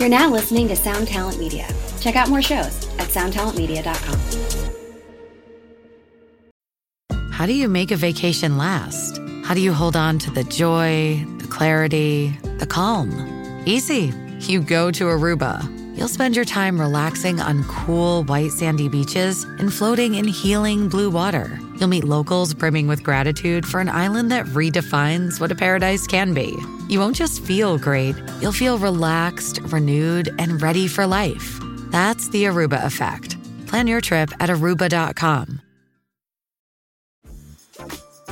You're now listening to Sound Talent Media. Check out more shows at soundtalentmedia.com. How do you make a vacation last? How do you hold on to the joy, the clarity, the calm? Easy. You go to Aruba. You'll spend your time relaxing on cool, white, sandy beaches and floating in healing blue water. You'll meet locals brimming with gratitude for an island that redefines what a paradise can be. You won't just feel great, you'll feel relaxed, renewed, and ready for life. That's the Aruba effect. Plan your trip at aruba.com.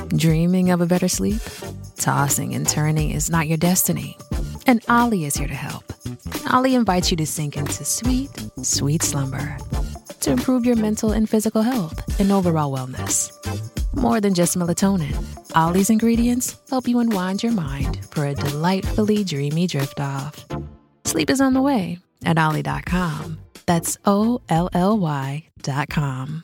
Dreaming of a better sleep? Tossing and turning is not your destiny. And Ollie is here to help. Ollie invites you to sink into sweet, sweet slumber to improve your mental and physical health and overall wellness. More than just melatonin, Ollie's ingredients help you unwind your mind for a delightfully dreamy drift off. Sleep is on the way at Ollie.com. That's O L L Y.com.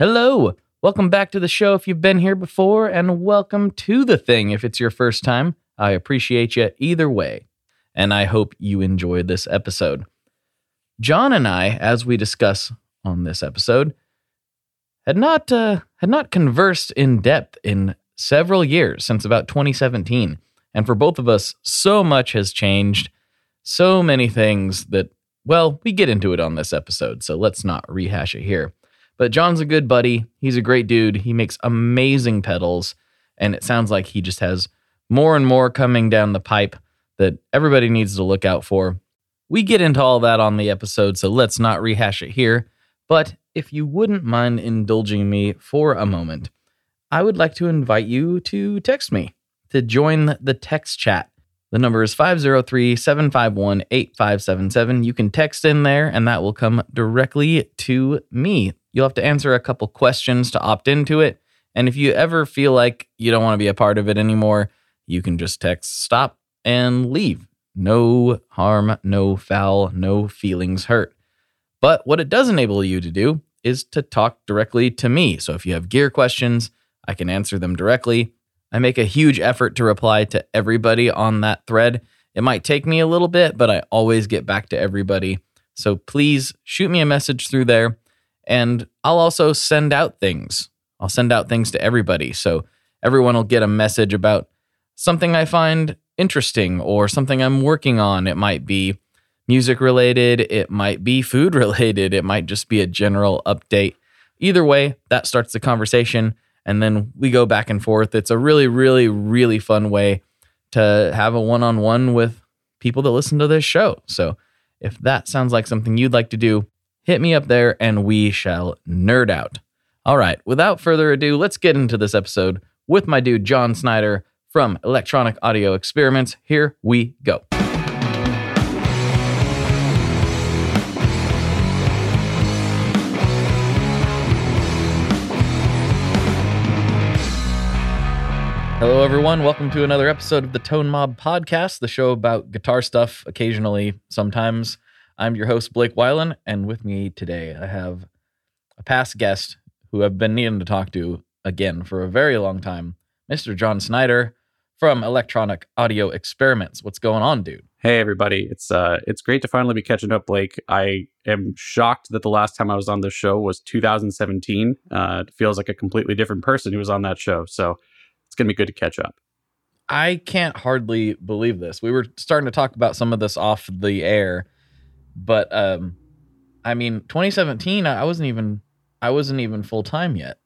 Hello. Welcome back to the show if you've been here before, and welcome to the thing if it's your first time. I appreciate you either way, and I hope you enjoyed this episode. John and I, as we discuss on this episode, had not uh, had not conversed in depth in several years since about 2017, and for both of us, so much has changed, so many things that well, we get into it on this episode, so let's not rehash it here. But John's a good buddy. He's a great dude. He makes amazing pedals. And it sounds like he just has more and more coming down the pipe that everybody needs to look out for. We get into all that on the episode, so let's not rehash it here. But if you wouldn't mind indulging me for a moment, I would like to invite you to text me to join the text chat. The number is 503 751 8577. You can text in there, and that will come directly to me. You'll have to answer a couple questions to opt into it. And if you ever feel like you don't want to be a part of it anymore, you can just text stop and leave. No harm, no foul, no feelings hurt. But what it does enable you to do is to talk directly to me. So if you have gear questions, I can answer them directly. I make a huge effort to reply to everybody on that thread. It might take me a little bit, but I always get back to everybody. So please shoot me a message through there. And I'll also send out things. I'll send out things to everybody. So everyone will get a message about something I find interesting or something I'm working on. It might be music related, it might be food related, it might just be a general update. Either way, that starts the conversation. And then we go back and forth. It's a really, really, really fun way to have a one on one with people that listen to this show. So if that sounds like something you'd like to do, hit me up there and we shall nerd out. All right, without further ado, let's get into this episode with my dude John Snyder from Electronic Audio Experiments. Here we go. Hello, everyone. Welcome to another episode of the Tone Mob Podcast, the show about guitar stuff occasionally, sometimes. I'm your host, Blake Weiland, and with me today, I have a past guest who I've been needing to talk to again for a very long time, Mr. John Snyder from Electronic Audio Experiments. What's going on, dude? Hey everybody, it's uh it's great to finally be catching up, Blake. I am shocked that the last time I was on this show was 2017. Uh, it feels like a completely different person who was on that show. So it's gonna be good to catch up. I can't hardly believe this. We were starting to talk about some of this off the air, but um, I mean, 2017, I wasn't even I wasn't even full time yet.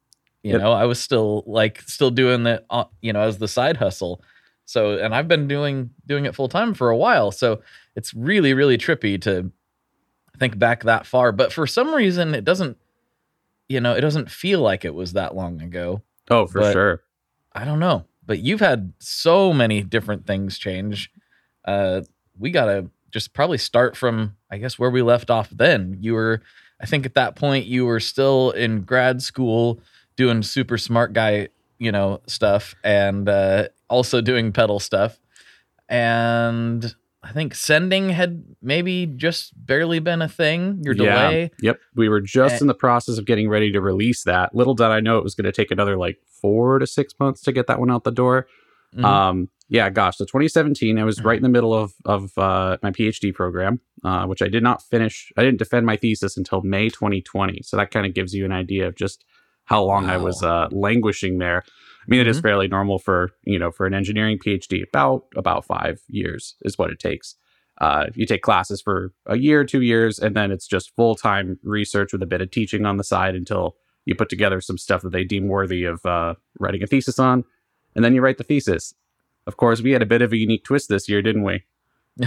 You Yep. know, I was still like still doing that, uh, you know, as the side hustle. So, and I've been doing doing it full time for a while. So it's really really trippy to think back that far. But for some reason, it doesn't. You know, it doesn't feel like it was that long ago. Oh, for But- sure. I don't know, but you've had so many different things change uh, we gotta just probably start from I guess where we left off. Then you were, I think at that point you were still in grad school doing super smart guy, you know, stuff, and uh, also doing pedal stuff, and I think sending had maybe just barely been a thing. Your delay. Yeah. Yep. We were just Eh. in the process of getting ready to release that. Little did I know it was going to take another like four to six months to get that one out the door. Mhm. Um, yeah, gosh. So 2017, I was right in the middle of of uh, my PhD program, uh, which I did not finish. I didn't defend my thesis until May 2020. So that kind of gives you an idea of just how long I was uh, languishing there. I mean, it is Mhm. fairly normal for you know for an engineering PhD. About about five years is what it takes. Uh, you take classes for a year, two years, and then it's just full time research with a bit of teaching on the side until you put together some stuff that they deem worthy of uh, writing a thesis on, and then you write the thesis. Of course, we had a bit of a unique twist this year, didn't we?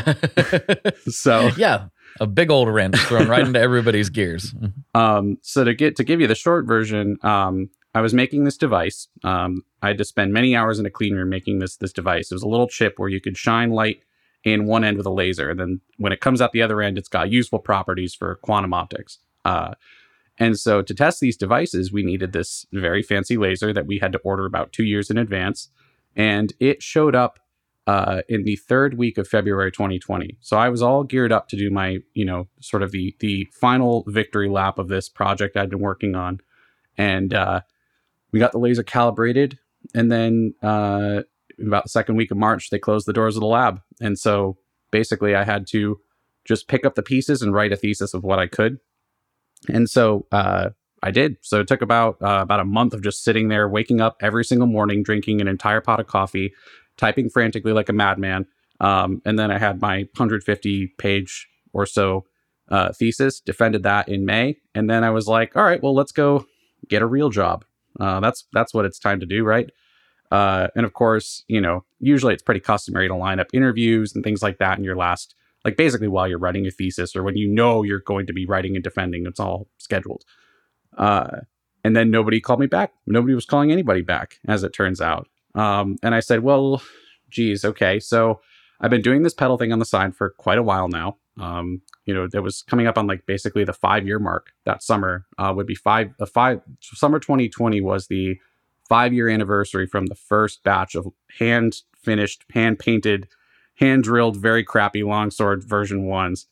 So, yeah, a big old wrench thrown right into everybody's gears. um, so to get to give you the short version, um, I was making this device. Um, I had to spend many hours in a clean room making this this device. It was a little chip where you could shine light in one end with a laser, and then when it comes out the other end, it's got useful properties for quantum optics. Uh, and so to test these devices, we needed this very fancy laser that we had to order about two years in advance, and it showed up uh, in the third week of February 2020. So I was all geared up to do my, you know, sort of the the final victory lap of this project I'd been working on, and uh, we got the laser calibrated, and then uh, about the second week of March, they closed the doors of the lab, and so basically I had to just pick up the pieces and write a thesis of what I could, and so uh, I did. So it took about uh, about a month of just sitting there, waking up every single morning, drinking an entire pot of coffee, typing frantically like a madman, um, and then I had my 150 page or so uh, thesis, defended that in May, and then I was like, all right, well, let's go get a real job. Uh, that's that's what it's time to do, right? Uh, and of course, you know, usually it's pretty customary to line up interviews and things like that in your last, like basically while you're writing a thesis or when you know you're going to be writing and defending. It's all scheduled. Uh, and then nobody called me back. Nobody was calling anybody back, as it turns out. Um, and I said, well, geez, okay. So I've been doing this pedal thing on the side for quite a while now. Um, you know, that was coming up on like basically the five year mark that summer. Uh, would be five, a five, summer 2020 was the five year anniversary from the first batch of hand finished, hand painted, hand drilled, very crappy longsword version ones.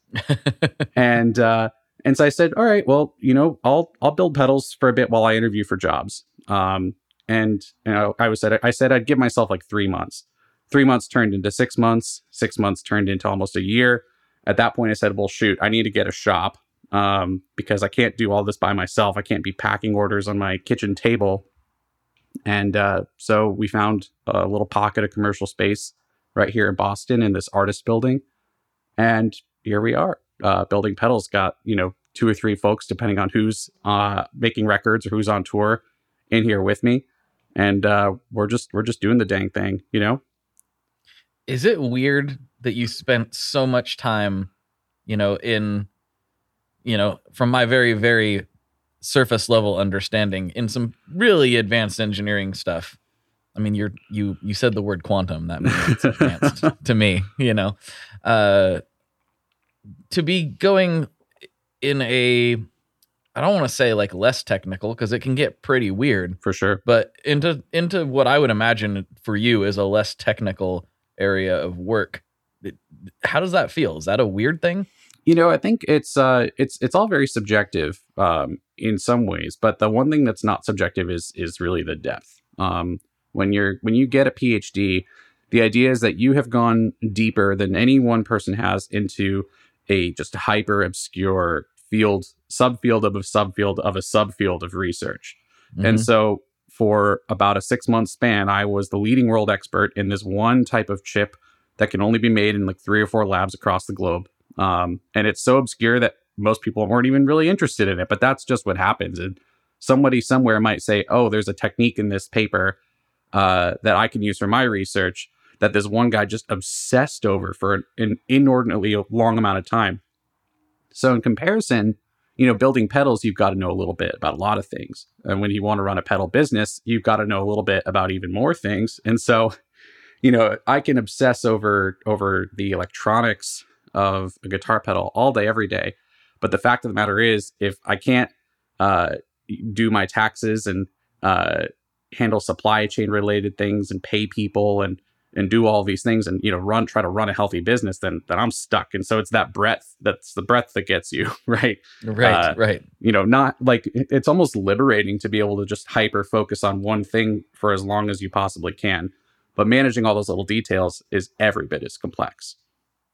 and, uh, and so I said, all right, well, you know, I'll, I'll build pedals for a bit while I interview for jobs. Um, and, you know, I was said, I said I'd give myself like three months. Three months turned into six months. Six months turned into almost a year. At that point, I said, well, shoot, I need to get a shop um, because I can't do all this by myself. I can't be packing orders on my kitchen table. And uh, so we found a little pocket of commercial space right here in Boston in this artist building. And here we are. Uh, building pedals got, you know, two or three folks, depending on who's uh, making records or who's on tour in here with me. And uh, we're just we're just doing the dang thing, you know. Is it weird that you spent so much time, you know, in, you know, from my very, very surface level understanding in some really advanced engineering stuff? I mean, you're you you said the word quantum. That means it's advanced to me. You know, uh, to be going in a, I don't want to say like less technical because it can get pretty weird For sure. but into into what I would imagine for you is a less technical area of work. How does that feel? Is that a weird thing? You know, I think it's uh it's it's all very subjective um in some ways, but the one thing that's not subjective is is really the depth. Um when you're when you get a PhD, the idea is that you have gone deeper than any one person has into a just hyper obscure field subfield of a subfield of a subfield of research. And Mhm. so for about a 6 month span, I was the leading world expert in this one type of chip that can only be made in like 3 or 4 labs across the globe. Um, and it's so obscure that most people weren't even really interested in it. But that's just what happens. And somebody somewhere might say, "Oh, there's a technique in this paper uh, that I can use for my research that this one guy just obsessed over for an, an inordinately long amount of time." So in comparison, you know, building pedals, you've got to know a little bit about a lot of things. And when you want to run a pedal business, you've got to know a little bit about even more things. And so you know, I can obsess over over the electronics of a guitar pedal all day, every day. But the fact of the matter is, if I can't uh, do my taxes and uh, handle supply chain related things and pay people and and do all these things and you know run try to run a healthy business then then i'm stuck. And so it's that breadth that's the breadth that gets you right? Right uh, right. you know not like it's almost liberating to be able to just hyper focus on one thing for as long as you possibly can. But managing all those little details is every bit as complex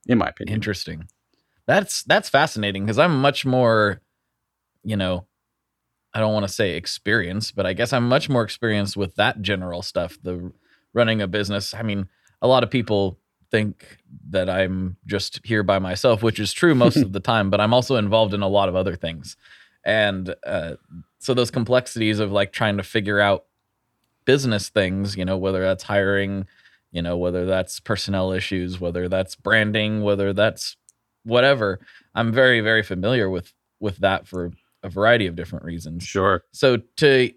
in my opinion. Interesting. That's that's fascinating because i'm much more you know i don't want to say experience but i guess i'm much more experienced with that general stuff the running a business. I mean, a lot of people think that I'm just here by myself, which is true most of the time, but I'm also involved in a lot of other things. And uh, so those complexities of like trying to figure out business things, you know, whether that's hiring, you know, whether that's personnel issues, whether that's branding, whether that's whatever, I'm very, very familiar with with that for a variety of different reasons. Sure. So to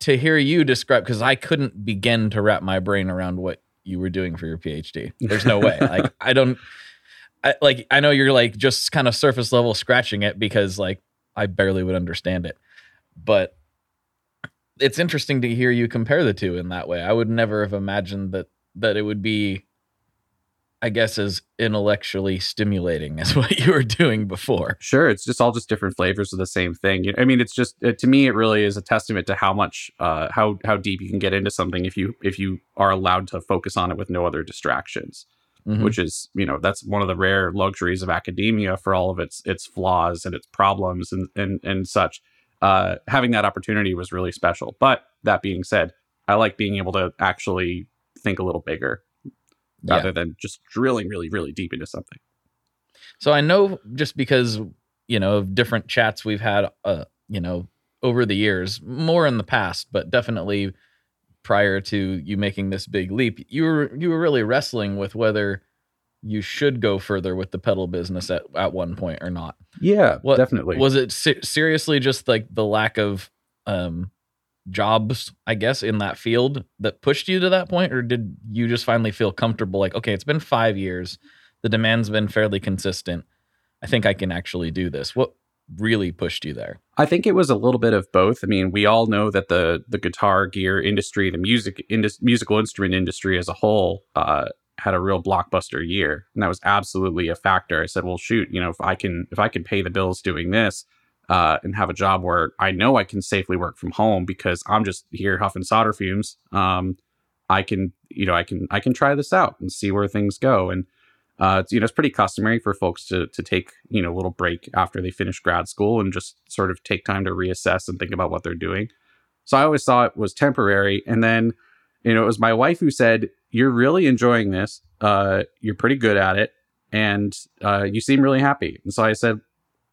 to hear you describe because I couldn't begin to wrap my brain around what you were doing for your PhD. There's no way. Like I don't I, like I know you're like just kind of surface level scratching it because like I barely would understand it. But it's interesting to hear you compare the two in that way. I would never have imagined that that it would be I guess, as intellectually stimulating as what you were doing before. Sure, it's just all just different flavors of the same thing. I mean, it's just it, to me, it really is a testament to how much, uh, how how deep you can get into something if you if you are allowed to focus on it with no other distractions. Mm-hmm. Which is, you know, that's one of the rare luxuries of academia for all of its its flaws and its problems and and and such. Uh, having that opportunity was really special. But that being said, I like being able to actually think a little bigger rather yeah. than just drilling really, really deep into something. So I know just because, you know, of different chats we've had, uh, you know, over the years, more in the past, but definitely prior to you making this big leap, you were you were really wrestling with whether you should go further with the pedal business at, at one point or not. Yeah, what, definitely. Was it se- seriously just like the lack of um jobs, I guess, in that field that pushed you to that point? Or did you just finally feel comfortable like, okay, it's been five years, the demand's been fairly consistent. I think I can actually do this. What really pushed you there? I think it was a little bit of both. I mean, we all know that the the guitar gear industry, the music indus- musical instrument industry as a whole, uh, had a real blockbuster year, and that was absolutely a factor. I said, well, shoot, you know, if I can if I can pay the bills doing this, uh, and have a job where I know I can safely work from home because I'm just here huffing solder fumes. Um, I can, you know, I can I can try this out and see where things go. And uh, you know, it's pretty customary for folks to to take you know a little break after they finish grad school and just sort of take time to reassess and think about what they're doing. So I always thought it was temporary, and then you know it was my wife who said, "You're really enjoying this. Uh, you're pretty good at it." And uh, you seem really happy. And so I said,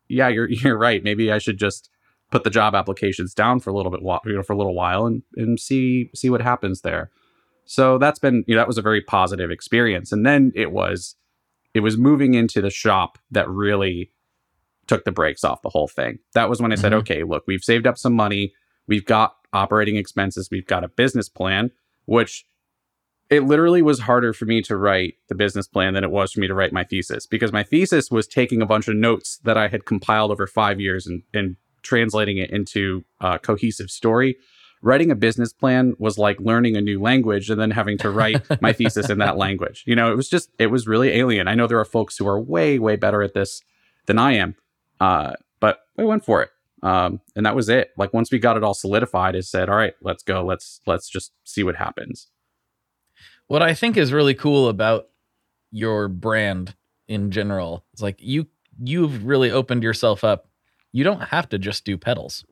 yeah, you're you're right. Maybe I should just put the job applications down for a little bit, you know, for a little while and and see see what happens there. So that's been you know that was a very positive experience. And then it was it was moving into the shop that really took the brakes off the whole thing. That was when I said, mm-hmm. okay, look, we've saved up some money, we've got operating expenses, we've got a business plan, which it literally was harder for me to write the business plan than it was for me to write my thesis because my thesis was taking a bunch of notes that I had compiled over five years and, and translating it into a cohesive story. Writing a business plan was like learning a new language and then having to write my thesis in that language. You know, it was just, it was really alien. I know there are folks who are way, way better at this than I am, uh, but we went for it. Um, and that was it. Like once we got it all solidified, it said, all right, let's go. Let's, let's just see what happens. What I think is really cool about your brand in general is like you you've really opened yourself up. You don't have to just do pedals.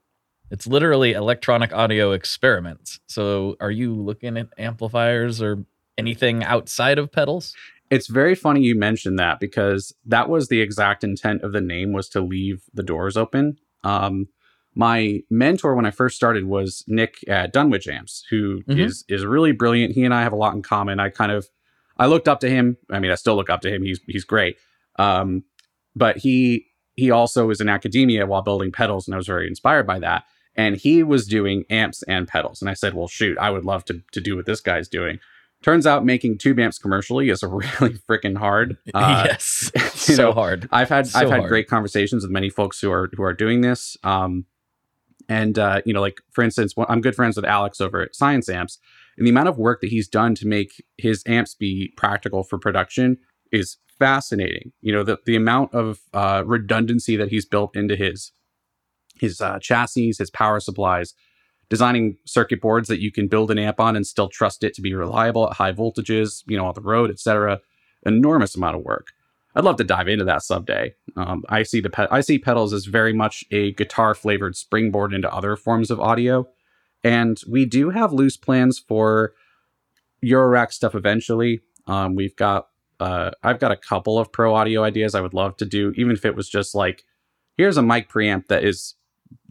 It's literally electronic audio experiments. So are you looking at amplifiers or anything outside of pedals? It's very funny you mentioned that because that was the exact intent of the name was to leave the doors open. Um, my mentor when I first started was Nick at Dunwich Amps, who mm-hmm. is is really brilliant. He and I have a lot in common. I kind of I looked up to him. I mean, I still look up to him. He's he's great. Um, but he he also is in academia while building pedals, and I was very inspired by that. And he was doing amps and pedals, and I said, "Well, shoot, I would love to to do what this guy's doing." turns out making tube amps commercially is really freaking hard. Uh, yes, so know, hard. I've had So I've had hard. great conversations with many folks who are who are doing this. Um, and uh, you know, like for instance, I'm good friends with Alex over at Science Amps, and the amount of work that he's done to make his amps be practical for production is fascinating. You know, the the amount of uh, redundancy that he's built into his his uh, chassis, his power supplies, designing circuit boards that you can build an amp on and still trust it to be reliable at high voltages, you know, on the road, etc. Enormous amount of work. I'd love to dive into that someday. Um, I see the pe- I see pedals as very much a guitar flavored springboard into other forms of audio, and we do have loose plans for Eurorack stuff eventually. Um, we've got uh, I've got a couple of pro audio ideas I would love to do, even if it was just like here's a mic preamp that is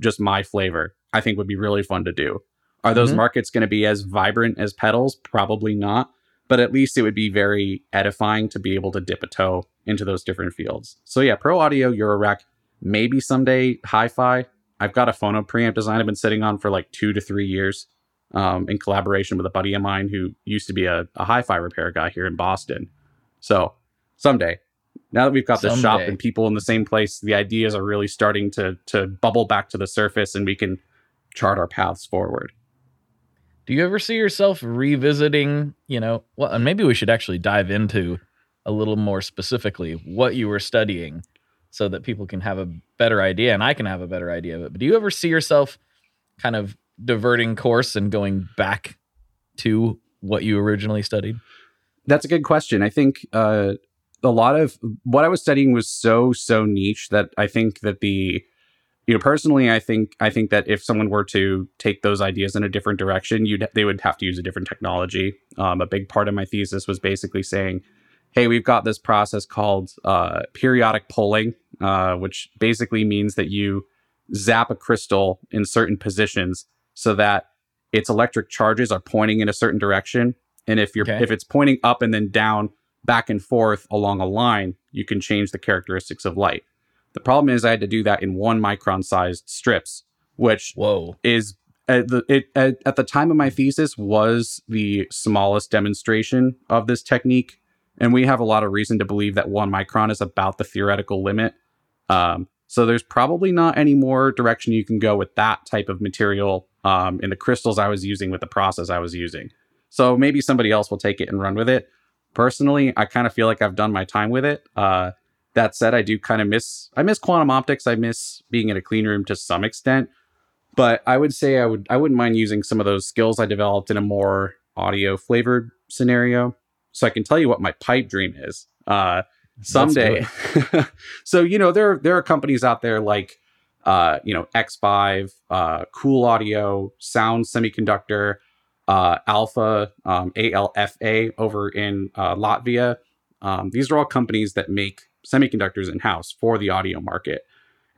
just my flavor. I think would be really fun to do. Are those Mhm. markets going to be as vibrant as pedals? Probably not but at least it would be very edifying to be able to dip a toe into those different fields. So yeah, Pro Audio, Euro rack, maybe someday Hi-Fi. I've got a phono preamp design I've been sitting on for like two to three years, um, in collaboration with a buddy of mine who used to be a, a hi-fi repair guy here in Boston. So someday, now that we've got the shop and people in the same place, the ideas are really starting to to bubble back to the surface, and we can chart our paths forward. Do you ever see yourself revisiting, you know, well, and maybe we should actually dive into a little more specifically what you were studying so that people can have a better idea and I can have a better idea of it. But do you ever see yourself kind of diverting course and going back to what you originally studied? That's a good question. I think uh, a lot of what I was studying was so so niche that I think that the you know personally I think I think that if someone were to take those ideas in a different direction, you'd they would have to use a different technology. Um, a big part of my thesis was basically saying, hey, we've got this process called uh, periodic poling, uh, which basically means that you zap a crystal in certain positions so that its electric charges are pointing in a certain direction and if you're Okay. if it's pointing up and then down back and forth along a line you can change the characteristics of light the problem is i had to do that in one micron sized strips which Whoa. is at the, it, at, at the time of my thesis was the smallest demonstration of this technique and we have a lot of reason to believe that one micron is about the theoretical limit. Um, so there's probably not any more direction you can go with that type of material um, in the crystals i was using with the process i was using. So maybe somebody else will take it and run with it. Personally i kind of feel like i've done my time with it. Uh, that said i do kind of miss i miss quantum optics. I miss being in a clean room to some extent. But i would say i would i wouldn't mind using some of those skills i developed in a more audio flavored scenario so i can tell you what my pipe dream is uh someday. so you know there there are companies out there like uh you know x5 uh cool audio sound semiconductor uh alpha um alfa over in uh, latvia. Um, these are all companies that make semiconductors in house for the audio market.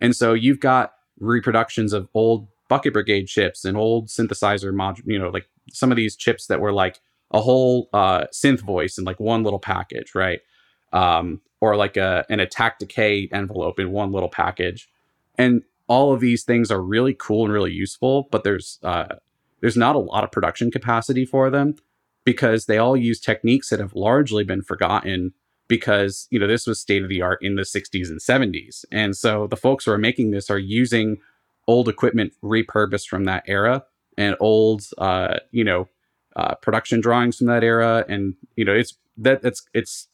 And so you've got reproductions of old bucket brigade chips and old synthesizer mod you know like some of these chips that were like a whole uh synth voice in like one little package right? Um or like a an attack decay envelope in one little package. And all of these things are really cool and really useful but there's uh there's not a lot of production capacity for them because they all use techniques that have largely been forgotten because you know this was state of the art in the 60s and 70s and so the folks who are making this are using old equipment repurposed from that era and old uh you know uh production drawings from that era. And you know it's that it's it's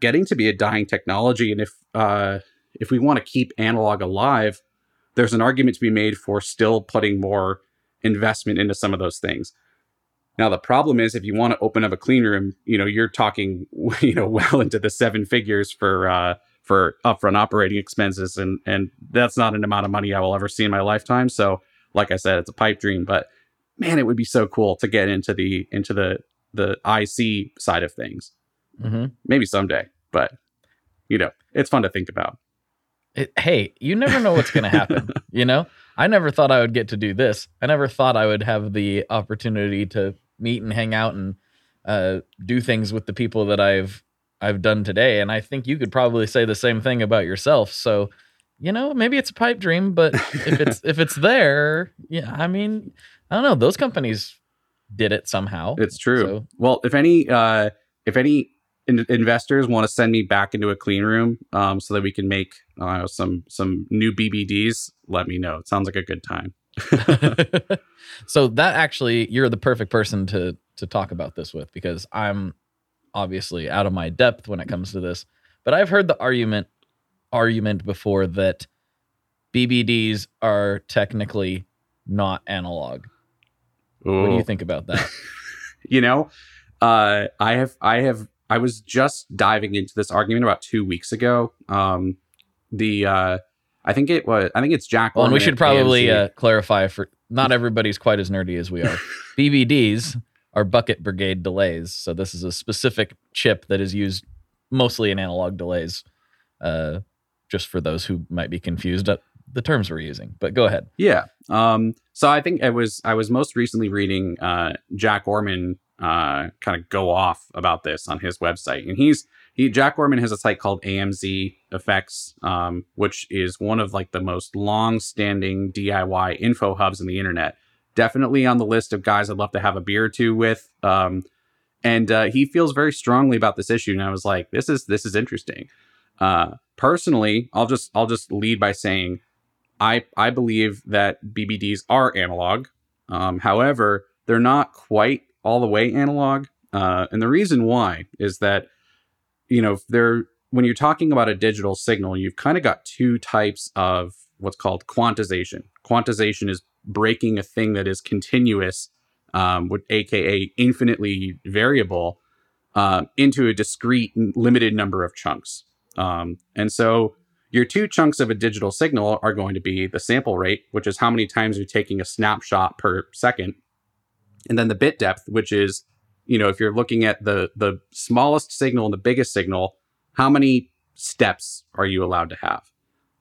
getting to be a dying technology. And if uh if we want to keep analog alive there's an argument to be made for still putting more investment into some of those things. Now the problem is if you want to open up a clean room, you know, you're talking, you know, well into the seven figures for uh for upfront operating expenses. And and that's not an amount of money I will ever see in my lifetime. So, like I said, it's a pipe dream, but man, it would be so cool to get into the into the the IC side of things. Mm-hmm. Maybe someday, but you know, it's fun to think about. It, hey, you never know what's going to happen. you know, I never thought I would get to do this. I never thought I would have the opportunity to meet and hang out and uh, do things with the people that I've I've done today. And I think you could probably say the same thing about yourself. So, you know, maybe it's a pipe dream, but if it's if it's there, yeah, I mean, I don't know. Those companies did it somehow. It's true. So- well, if any uh, if any in- investors want to send me back into a clean room um, so that we can make uh, some some new BBDs, let me know. It sounds like a good time. so that actually you're the perfect person to to talk about this with because I'm obviously out of my depth when it comes to this. But I've heard the argument argument before that BBDs are technically not analog. What do you think about that? you know uh i have i have i was just diving into this argument about two weeks ago um the uh i think it was i think it's jack Well, and we should probably uh, clarify for not everybody's quite as nerdy as we are. BBDs are bucket brigade delays. So this is a specific chip that is used mostly in analog delays. Uh, just for those who might be confused at the terms we're using. But go ahead. yeah um so i think i was i was most recently reading uh jack orman uh kind of go off about this on his website and he's he jack orman has a site called amz effects um which is one of like the most long standing diy info hubs in the internet definitely on the list of guys I'd love to have a beer or two with. Um, and uh, he feels very strongly about this issue. And I was like, this is this is interesting. Uh, personally, I'll just I'll just lead by saying, I I believe that BBDs are analog. Um, however, they're not quite all the way analog. Uh, and the reason why is that you know they're when you're talking about a digital signal, you've kind of got two types of what's called quantization. Quantization is breaking a thing that is continuous, um, with AKA infinitely variable, uh, into a discrete, limited number of chunks. Um, and so your two chunks of a digital signal are going to be the sample rate, which is how many times you're taking a snapshot per second, and then the bit depth, which is, you know, if you're looking at the the smallest signal and the biggest signal, how many steps are you allowed to have?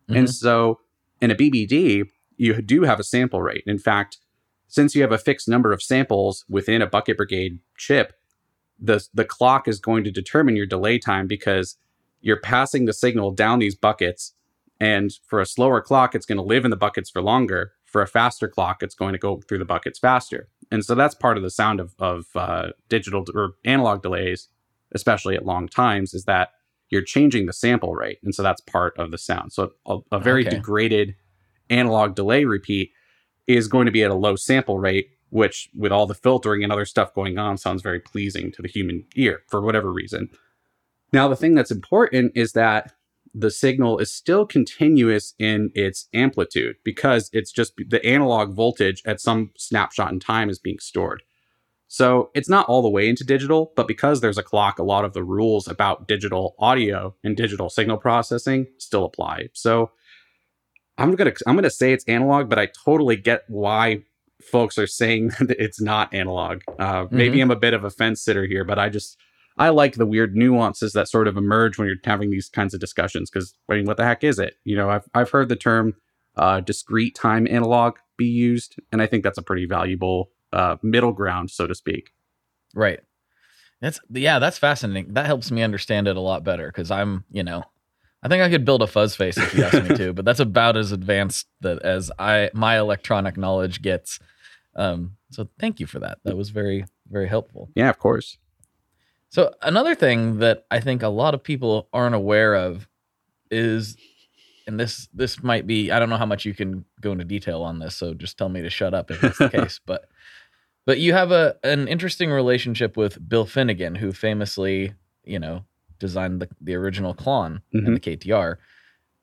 And Mhm. so in a BBD, you do have a sample rate. In fact, since you have a fixed number of samples within a bucket brigade chip, the the clock is going to determine your delay time because you're passing the signal down these buckets and for a slower clock it's going to live in the buckets for longer. For a faster clock it's going to go through the buckets faster. And so that's part of the sound of, of uh, digital or analog delays especially at long times is that you're changing the sample rate. And so that's part of the sound. So a, a very Okay. degraded analog delay repeat is going to be at a low sample rate which with all the filtering and other stuff going on sounds very pleasing to the human ear for whatever reason now the thing that's important is that the signal is still continuous in its amplitude because it's just the analog voltage at some snapshot in time is being stored. So it's not all the way into digital, but because there's a clock, a lot of the rules about digital audio and digital signal processing still apply. So I'm gonna I'm gonna say it's analog, but I totally get why folks are saying that it's not analog. Uh, Maybe I'm a bit of a fence sitter here, but I just I like the weird nuances that sort of emerge when you're having these kinds of discussions. Because I mean, what the heck is it? You know, I've I've heard the term uh, discrete time analog be used, and I think that's a pretty valuable uh, middle ground, so to speak. Right. That's yeah, that's fascinating. That helps me understand it a lot better because I'm, you know, I think I could build a fuzz face if you asked me to, but that's about as advanced that as I my electronic knowledge gets. Um, so thank you for that. That was very very helpful. Yeah, of course. So another thing that I think a lot of people aren't aware of is and this this might be I don't know how much you can go into detail on this, so just tell me to shut up if that's the case, but but you have a an interesting relationship with Bill Finnegan who famously, you know, designed the, the original Klon and the KTR.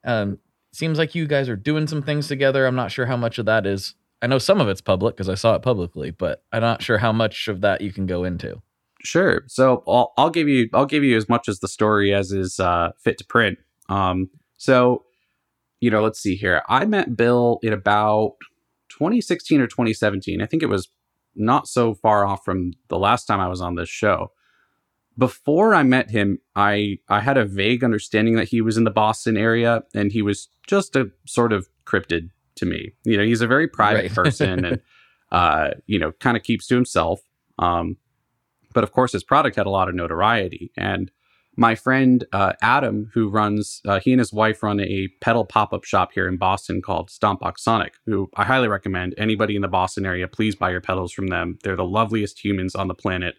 Um seems like you guys are doing some things together. I'm not sure how much of that is I know some of it's public because I saw it publicly, but I'm not sure how much of that you can go into. Sure. So I'll, I'll give you I'll give you as much as the story as is uh, fit to print. Um, so you know, let's see here. I met Bill in about 2016 or 2017. I think it was not so far off from the last time I was on this show. Before I met him, I I had a vague understanding that he was in the Boston area, and he was just a sort of cryptid to me. You know, he's a very private Right. person, and uh, you know, kind of keeps to himself. Um, but of course, his product had a lot of notoriety, and my friend uh, Adam, who runs, uh, he and his wife run a pedal pop up shop here in Boston called Stompbox Sonic, who I highly recommend. Anybody in the Boston area, please buy your pedals from them. They're the loveliest humans on the planet.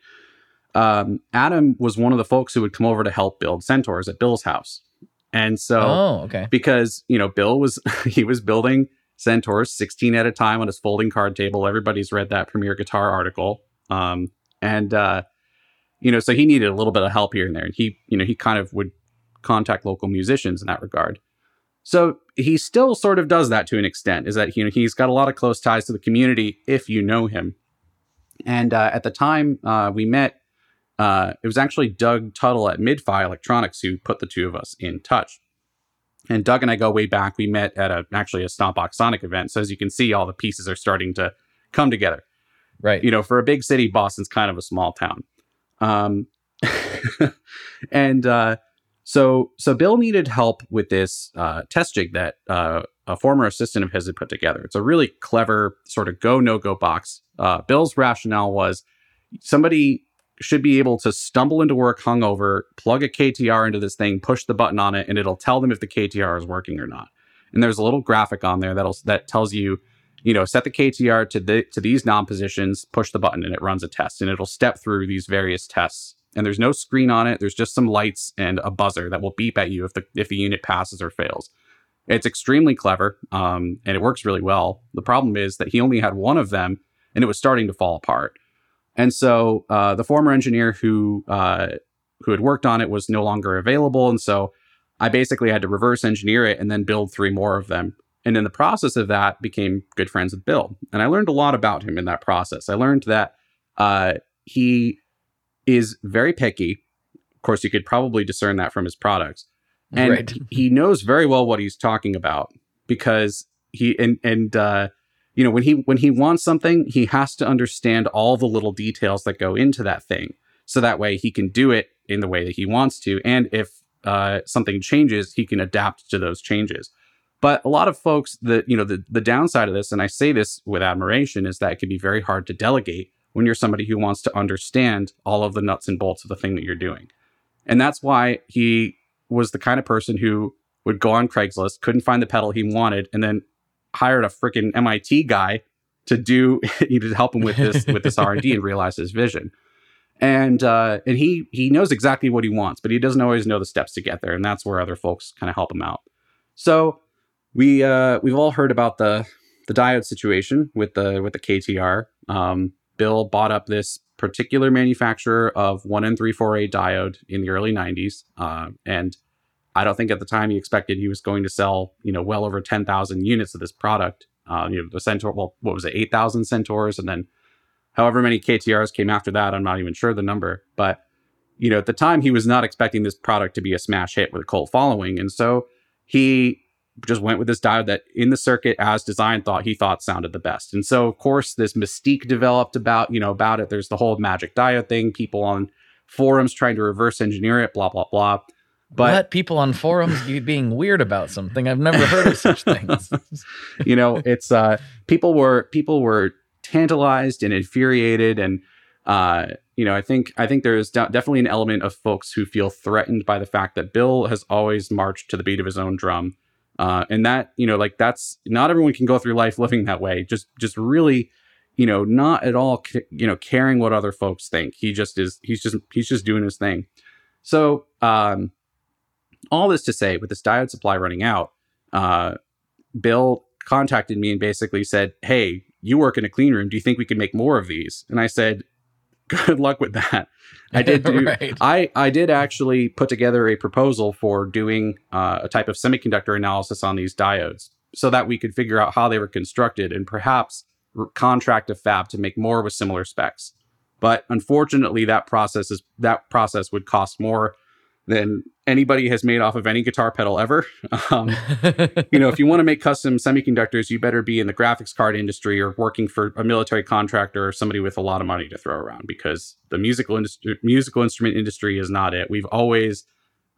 Um, Adam was one of the folks who would come over to help build Centaurs at Bill's house. And so, oh, okay. because, you know, Bill was, he was building Centaurs 16 at a time on his folding card table. Everybody's read that Premier Guitar article. Um, and, uh, you know, so he needed a little bit of help here and there. And he, you know, he kind of would contact local musicians in that regard. So he still sort of does that to an extent, is that, you know, he's got a lot of close ties to the community if you know him. And uh, at the time uh, we met, uh, it was actually Doug Tuttle at Midfi Electronics who put the two of us in touch. And Doug and I go way back. We met at a actually a Stompbox Sonic event. So as you can see, all the pieces are starting to come together. Right. You know, for a big city, Boston's kind of a small town. Um, and uh, so so Bill needed help with this uh, test jig that uh, a former assistant of his had put together. It's a really clever sort of go no go box. Uh, Bill's rationale was somebody should be able to stumble into work hungover, plug a KTR into this thing, push the button on it, and it'll tell them if the KTR is working or not. And there's a little graphic on there that'll that tells you, you know, set the KTR to the to these non positions, push the button, and it runs a test, and it'll step through these various tests. And there's no screen on it. There's just some lights and a buzzer that will beep at you if the if the unit passes or fails. It's extremely clever, um, and it works really well. The problem is that he only had one of them, and it was starting to fall apart. And so uh, the former engineer who uh, who had worked on it was no longer available, and so I basically had to reverse engineer it and then build three more of them. And in the process of that, became good friends with Bill, and I learned a lot about him in that process. I learned that uh, he is very picky. Of course, you could probably discern that from his products, and Right. he knows very well what he's talking about because he and and uh, you know when he when he wants something he has to understand all the little details that go into that thing so that way he can do it in the way that he wants to and if uh, something changes he can adapt to those changes but a lot of folks that you know the, the downside of this and i say this with admiration is that it can be very hard to delegate when you're somebody who wants to understand all of the nuts and bolts of the thing that you're doing and that's why he was the kind of person who would go on craigslist couldn't find the pedal he wanted and then hired a freaking MIT guy to do you know, to help him with this with this R and D and realize his vision. And uh, and he he knows exactly what he wants, but he doesn't always know the steps to get there, and that's where other folks kind of help him out. So we uh, we've all heard about the the diode situation with the with the KTR. Um, Bill bought up this particular manufacturer of one N three four A diode in the early '90s, uh, and I don't think at the time he expected he was going to sell, you know, well over 10,000 units of this product. Uh, you know, the Centaur, well, what was it, 8,000 Centaurs, and then however many KTRs came after that. I'm not even sure the number, but you know, at the time he was not expecting this product to be a smash hit with a cult following, and so he just went with this diode that in the circuit as design thought he thought sounded the best. And so of course this mystique developed about, you know, about it. There's the whole magic diode thing, people on forums trying to reverse engineer it, blah blah blah. But what people on forums be- being weird about something? I've never heard of such things. you know it's uh people were people were tantalized and infuriated and uh you know i think i think there's de- definitely an element of folks who feel threatened by the fact that bill has always marched to the beat of his own drum uh and that you know like that's not everyone can go through life living that way just just really you know not at all ca- you know caring what other folks think he just is he's just he's just doing his thing so um all this to say with this diode supply running out uh Bill contacted me and basically said, Hey, you work in a clean room. Do you think we can make more of these? And I said, Good luck with that. I did do, Right. I, I did actually put together a proposal for doing uh, a type of semiconductor analysis on these diodes so that we could figure out how they were constructed and perhaps r- contract a fab to make more with similar specs. But unfortunately, that process is that process would cost more than anybody has made off of any guitar pedal ever. Um, you know, if you want to make custom semiconductors, you better be in the graphics card industry or working for a military contractor or somebody with a lot of money to throw around because the musical industry, musical instrument industry is not it. We've always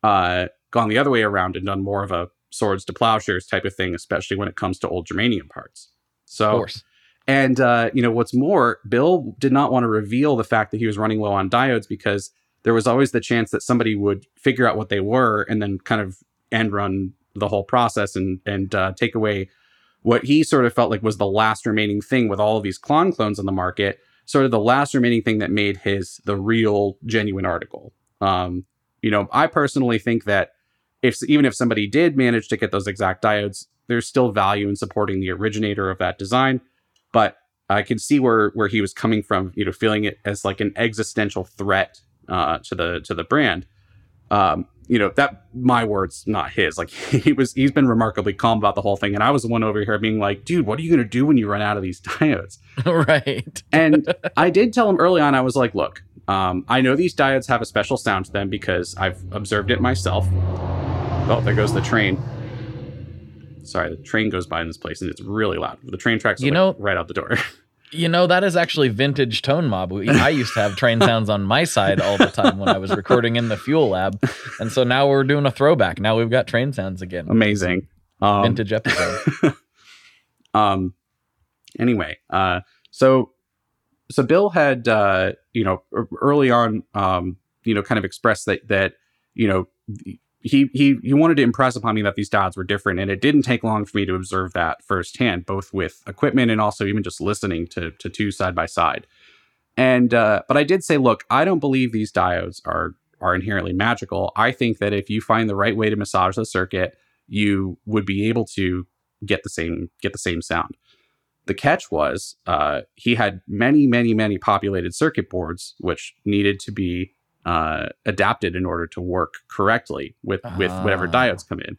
uh, gone the other way around and done more of a swords to plowshares type of thing, especially when it comes to old germanium parts. So, of course. and uh, you know what's more, Bill did not want to reveal the fact that he was running low on diodes because there was always the chance that somebody would figure out what they were and then kind of end run the whole process and and uh, take away what he sort of felt like was the last remaining thing with all of these Klon clones on the market, sort of the last remaining thing that made his the real genuine article. Um, you know, I personally think that if even if somebody did manage to get those exact diodes, there's still value in supporting the originator of that design. But I can see where where he was coming from, you know, feeling it as like an existential threat uh, to the to the brand. Um, you know that my words, not his. Like he was, he's been remarkably calm about the whole thing, and I was the one over here being like, "Dude, what are you going to do when you run out of these diodes?" right. and I did tell him early on. I was like, "Look, um, I know these diodes have a special sound to them because I've observed it myself." Oh, there goes the train. Sorry, the train goes by in this place and it's really loud. The train tracks, are You like know- right out the door. You know, that is actually vintage tone mob. I used to have train sounds on my side all the time when I was recording in the fuel lab. And so now we're doing a throwback. Now we've got train sounds again. Amazing. Um, Vintage episode. um anyway uh so so bill had uh you know early on um you know kind of expressed that that you know he he he wanted to impress upon me that these diodes were different and it didn't take long for me to observe that firsthand both with equipment and also even just listening to to two side by side and uh but i did say look i don't believe these diodes are are inherently magical i think that if you find the right way to massage the circuit you would be able to get the same get the same sound. The catch was uh, he had many, many, many populated circuit boards which needed to be uh, adapted in order to work correctly with with whatever Ah. diodes come in,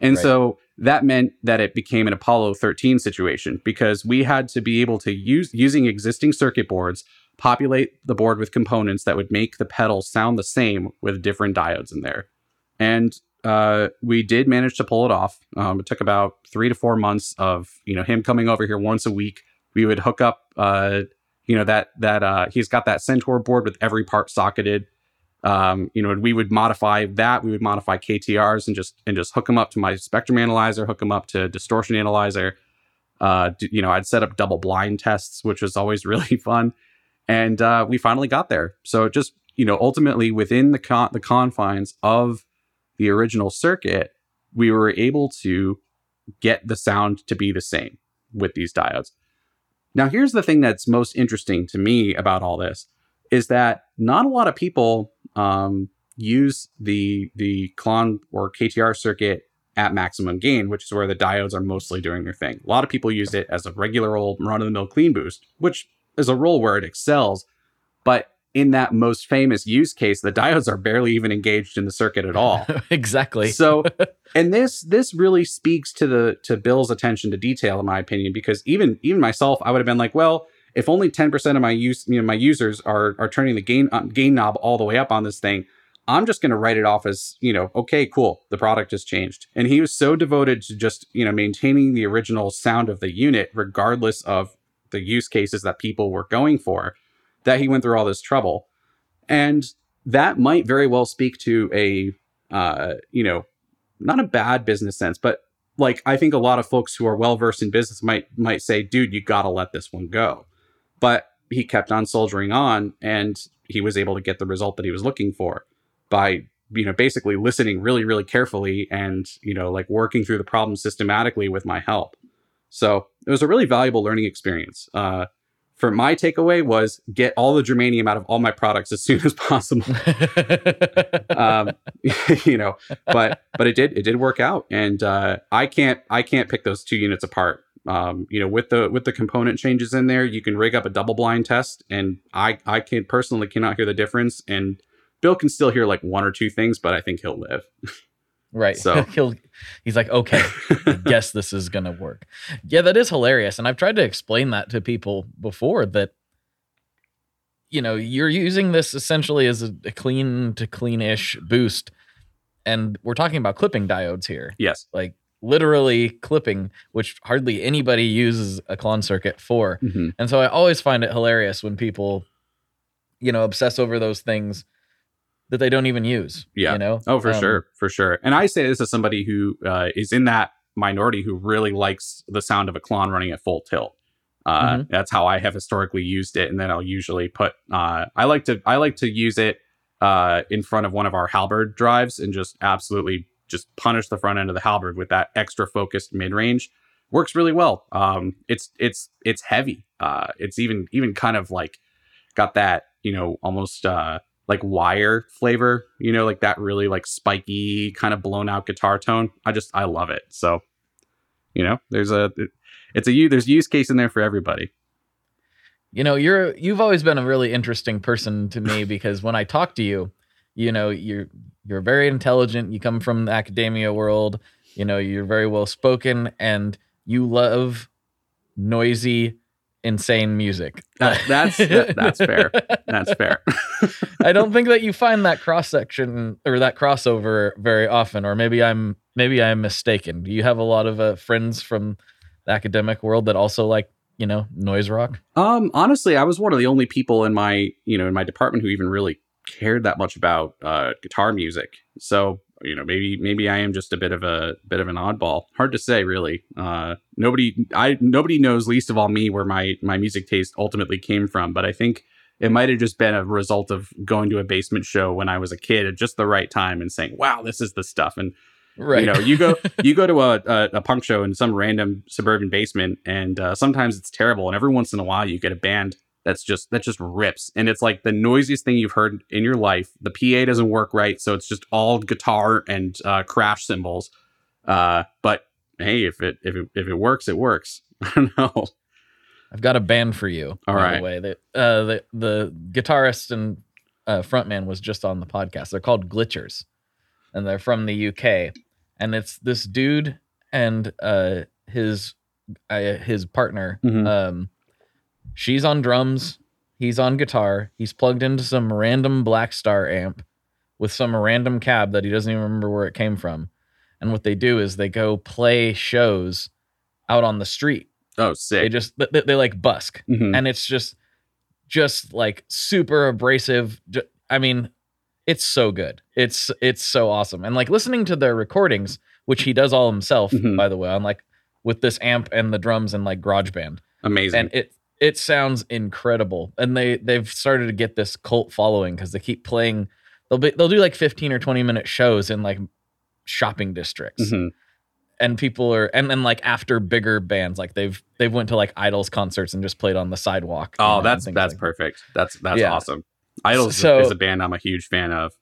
and Right. so that meant that it became an Apollo 13 situation because we had to be able to use using existing circuit boards populate the board with components that would make the pedals sound the same with different diodes in there, and uh, we did manage to pull it off. Um, it took about three to four months of you know him coming over here once a week. We would hook up, uh, you know that that uh, he's got that Centaur board with every part socketed. Um, you know, we would modify that. We would modify KTRs and just and just hook them up to my spectrum analyzer, hook them up to distortion analyzer. Uh, d- you know, I'd set up double blind tests, which was always really fun. And uh, we finally got there. So just you know, ultimately within the con- the confines of the original circuit, we were able to get the sound to be the same with these diodes. Now, here's the thing that's most interesting to me about all this is that not a lot of people um, use the the Klon or KTR circuit at maximum gain, which is where the diodes are mostly doing their thing. A lot of people use it as a regular old run of the mill clean boost, which is a role where it excels. But in that most famous use case, the diodes are barely even engaged in the circuit at all. exactly. So, and this this really speaks to the to Bill's attention to detail, in my opinion, because even even myself, I would have been like, well, if only ten percent of my use, you know, my users are are turning the gain uh, gain knob all the way up on this thing, I'm just going to write it off as you know, okay, cool, the product has changed. And he was so devoted to just you know maintaining the original sound of the unit, regardless of the use cases that people were going for, that he went through all this trouble. And that might very well speak to a uh, you know, not a bad business sense, but like I think a lot of folks who are well versed in business might might say, dude, you gotta let this one go. But he kept on soldiering on and he was able to get the result that he was looking for by you know basically listening really really carefully and you know like working through the problem systematically with my help. So it was a really valuable learning experience. Uh, for my takeaway was get all the germanium out of all my products as soon as possible. Um, you know, but but it did it did work out, and uh, I can't I can't pick those two units apart. Um, you know, with the with the component changes in there, you can rig up a double blind test, and I I can personally cannot hear the difference, and Bill can still hear like one or two things, but I think he'll live. Right. So- he'll he's like, okay, I guess this is gonna work. Yeah, that is hilarious. And I've tried to explain that to people before that you know, you're using this essentially as a, a clean to clean-ish boost. And we're talking about clipping diodes here. Yes. Like literally clipping, which hardly anybody uses a Klon circuit for. Mhm. And so I always find it hilarious when people, you know, obsess over those things that they don't even use. Yeah. You know? Oh, for Um, sure, for sure. And I say this as somebody who uh, is in that minority who really likes the sound of a Klon running at full tilt. Uh, Mhm. That's how I have historically used it, and then I'll usually put. Uh, I like to I like to use it uh, in front of one of our halberd drives and just absolutely just punish the front end of the halberd with that extra focused mid range. Works really well. Um, it's it's it's heavy. Uh, it's even even kind of like got that you know almost uh, like wire flavor. You know, like that really like spiky kind of blown out guitar tone. I just I love it. So you know, there's a it's a there's a use case in there for everybody. You know, you're you've always been a really interesting person to me because when I talk to you, you know, you're you're very intelligent, you come from the academia world, you know, you're very well spoken and you love noisy insane music. That, that's that, that's fair. That's fair. I don't think that you find that cross section or that crossover very often or maybe I'm maybe I'm mistaken. Do you have a lot of uh, friends from the academic world that also like you know noise rock? Um, honestly, I was one of the only people in my you know in my department who even really cared that much about uh, guitar music. So you know maybe maybe I am just a bit of a bit of an oddball. Hard to say, really. Uh, nobody I nobody knows least of all me where my my music taste ultimately came from. But I think it might have just been a result of going to a basement show when I was a kid at just the right time and saying, "Wow, this is the stuff." And Right. You know, you go you go to a, a, a, punk show in some random suburban basement, and uh, sometimes it's terrible. And every once in a while, you get a band that's just that just rips, and it's like the noisiest thing you've heard in your life. The PA doesn't work right, so it's just all guitar and uh, crash cymbals. Uh, but hey, if it if it if it works, it works. I don't know. I've got a band for you. All right. The way that uh, the the guitarist and uh, frontman was just on the podcast. They're called Glitchers, and they're from the UK and it's this dude and uh his uh, his partner. Mm-hmm. Um, she's on drums, he's on guitar. He's plugged into some random Blackstar amp with some random cab that he doesn't even remember where it came from. And what they do is they go play shows out on the street. Oh, sick! They just they, they like busk, mm-hmm. and it's just just like super abrasive. I mean, it's so good. It's it's so awesome. And like listening to their recordings, which he does all himself, mm-hmm. by the way, on like with this amp and the drums and like GarageBand. Amazing. And it it sounds incredible. And they they've started to get this cult following because they keep playing. They'll be they'll do like 15 or 20 minute shows in like shopping districts. Mm-hmm. And people are and then like after bigger bands, like they've they've went to like IDLES concerts and just played on the sidewalk. Oh, that's that's like perfect. That. That's that's yeah. awesome. IDLES so, is a band I'm a huge fan of.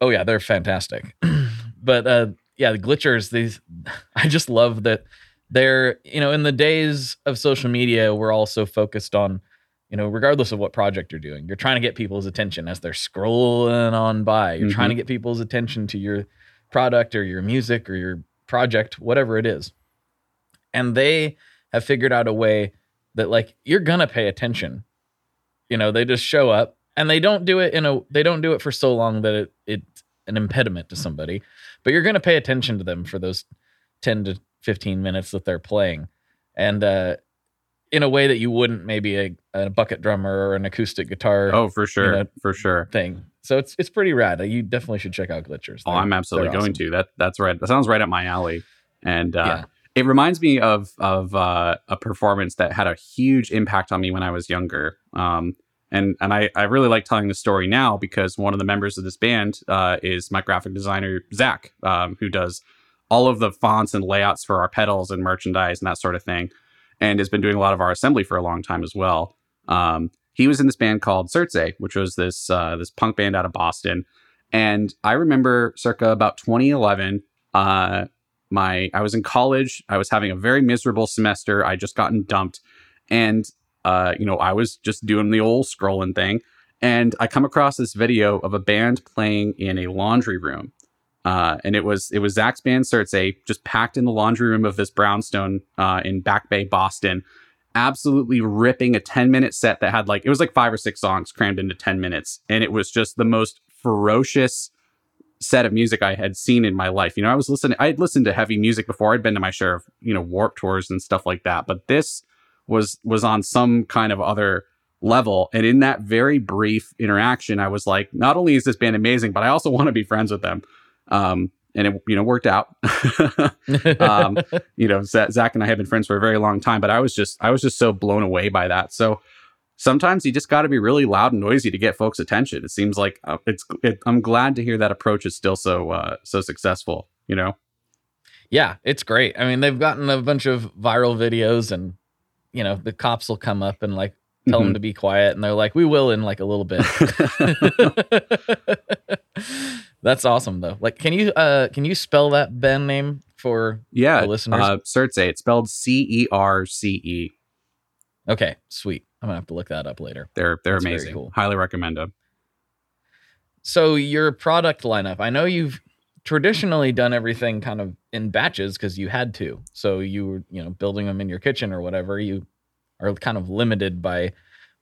Oh yeah, they're fantastic. but uh, yeah, the glitchers. These I just love that they're you know in the days of social media, we're all so focused on you know regardless of what project you're doing, you're trying to get people's attention as they're scrolling on by. You're mm-hmm. trying to get people's attention to your product or your music or your project, whatever it is, and they have figured out a way that like you're gonna pay attention. You know, they just show up and they don't do it in a they don't do it for so long that it it's an impediment to somebody but you're going to pay attention to them for those 10 to 15 minutes that they're playing. And uh in a way that you wouldn't maybe a, a bucket drummer or an acoustic guitar oh for sure you know, for sure. thing. So it's it's pretty rad. You definitely should check out glitchers. Oh i'm absolutely going to. That that's right that sounds right up my alley. And uh yeah. It reminds me of of uh, a performance that had a huge impact on me when I was younger. Um, and and I, I really like telling the story now because one of the members of this band uh, is my graphic designer Zach, um, who does all of the fonts and layouts for our pedals and merchandise and that sort of thing, and has been doing a lot of our assembly for a long time as well. Um, he was in this band called Cerce, which was this uh, this punk band out of Boston, and I remember circa about 2011. Uh, my I was in college. I was having a very miserable semester. I just gotten dumped, and uh, you know, I was just doing the old scrolling thing, and I come across this video of a band playing in a laundry room. Uh, and it was it was Zach's band Cerce just packed in the laundry room of this brownstone uh, in Back Bay, Boston, absolutely ripping a 10 minute set that had like it was like five or six songs crammed into 10 minutes. And it was just the most ferocious set of music I had seen in my life. You know, I was listening, I had listened to heavy music before. I'd been to my share of, you know, warp tours and stuff like that. But this was was on some kind of other level. And in that very brief interaction, I was like, not only is this band amazing, but I also want to be friends with them. Um, and it, you know, worked out. um, you know, Zach and I have been friends for a very long time, but I was just, I was just so blown away by that. So, sometimes you just got to be really loud and noisy to get folks' attention. It seems like uh, it's. It, I'm glad to hear that approach is still so uh, so successful. You know. Yeah, it's great. I mean, they've gotten a bunch of viral videos, and you know, the cops will come up and like tell Mhm. them to be quiet, and they're like, "We will in like a little bit." That's awesome, though. Like, can you uh can you spell that band name for? Yeah, The listeners? Uh, Cerce. It's spelled C E R C E. Okay, sweet. I'm gonna have to look that up later. They're they're That's amazing. cool. Highly recommend them. So your product lineup, I know you've traditionally done everything kind of in batches because you had to. So you were, you know, building them in your kitchen or whatever. You are kind of limited by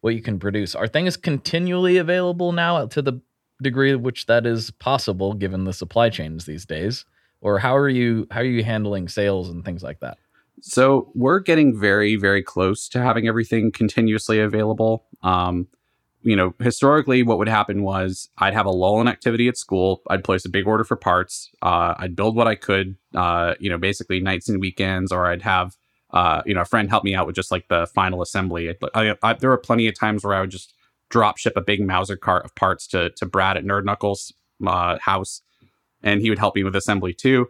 what you can produce. Are things continually available now to the degree which that is possible given the supply chains these days? Or how are you how are you handling sales and things like that? So we're getting very, very close to having everything continuously available. Um, you know, historically, what would happen was I'd have a lull in activity at school. I'd place a big order for parts. Uh, I'd build what I could, uh, you know, basically nights and weekends, or I'd have, uh, you know, a friend help me out with just like the final assembly. I, I, there were plenty of times where I would just drop ship a big Mouser cart of parts to to Brad at Nerd Knuckles' uh, house, and he would help me with assembly too.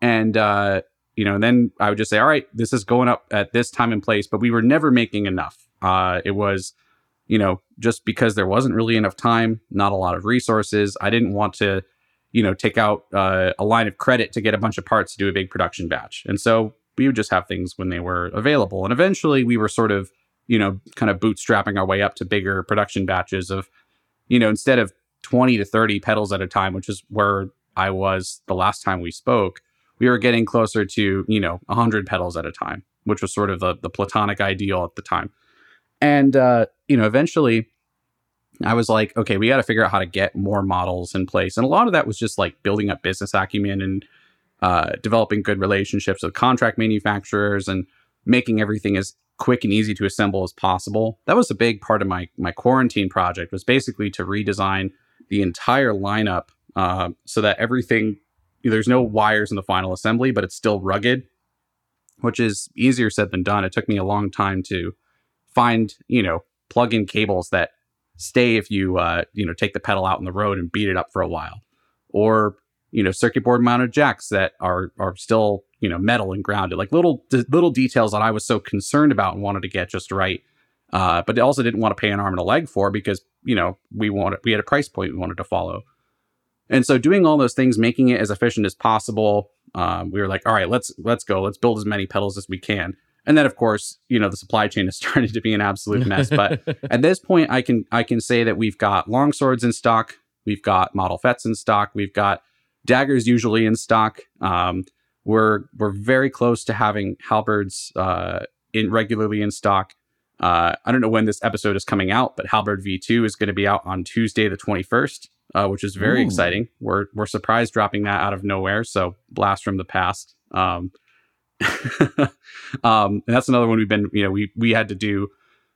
And uh, you know, then I would just say, all right, this is going up at this time and place, but we were never making enough. Uh, it was, you know, just because there wasn't really enough time, not a lot of resources. I didn't want to, you know, take out uh, a line of credit to get a bunch of parts to do a big production batch. And so we would just have things when they were available. And eventually we were sort of, you know, kind of bootstrapping our way up to bigger production batches of, you know, instead of 20 to 30 pedals at a time, which is where I was the last time we spoke we were getting closer to you know 100 pedals at a time which was sort of the, the platonic ideal at the time. And uh, you know eventually i was like okay we got to figure out how to get more models in place. And a lot of that was just like building up business acumen and uh, developing good relationships with contract manufacturers and making everything as quick and easy to assemble as possible that was a big part of my my quarantine project was basically to redesign the entire lineup uh, so that everything there's no wires in the final assembly, but it's still rugged, which is easier said than done. It took me a long time to find, you know, plug in cables that stay if you, uh, you know, take the pedal out on the road and beat it up for a while, or you know, circuit board mounted jacks that are are still, you know, metal and grounded, like little d- little details that I was so concerned about and wanted to get just right. Uh, but also didn't want to pay an arm and a leg for because you know we wanted we had a price point we wanted to follow. And so doing all those things, making it as efficient as possible, um, we were like, all right, let's let's go, let's build as many pedals as we can. And then of course, you know, the supply chain is starting to be an absolute mess. But at this point, I can I can say that we've got long swords in stock, we've got model fets in stock, we've got daggers usually in stock. Um, we're we're very close to having halberds uh, in regularly in stock. Uh, I don't know when this episode is coming out, but Halberd V2 is going to be out on Tuesday, the 21st uh, which is very Ooh. exciting. We're we're surprised dropping that out of nowhere. So blast from the past. Um, um, and that's another one we've been. You know, we we had to do.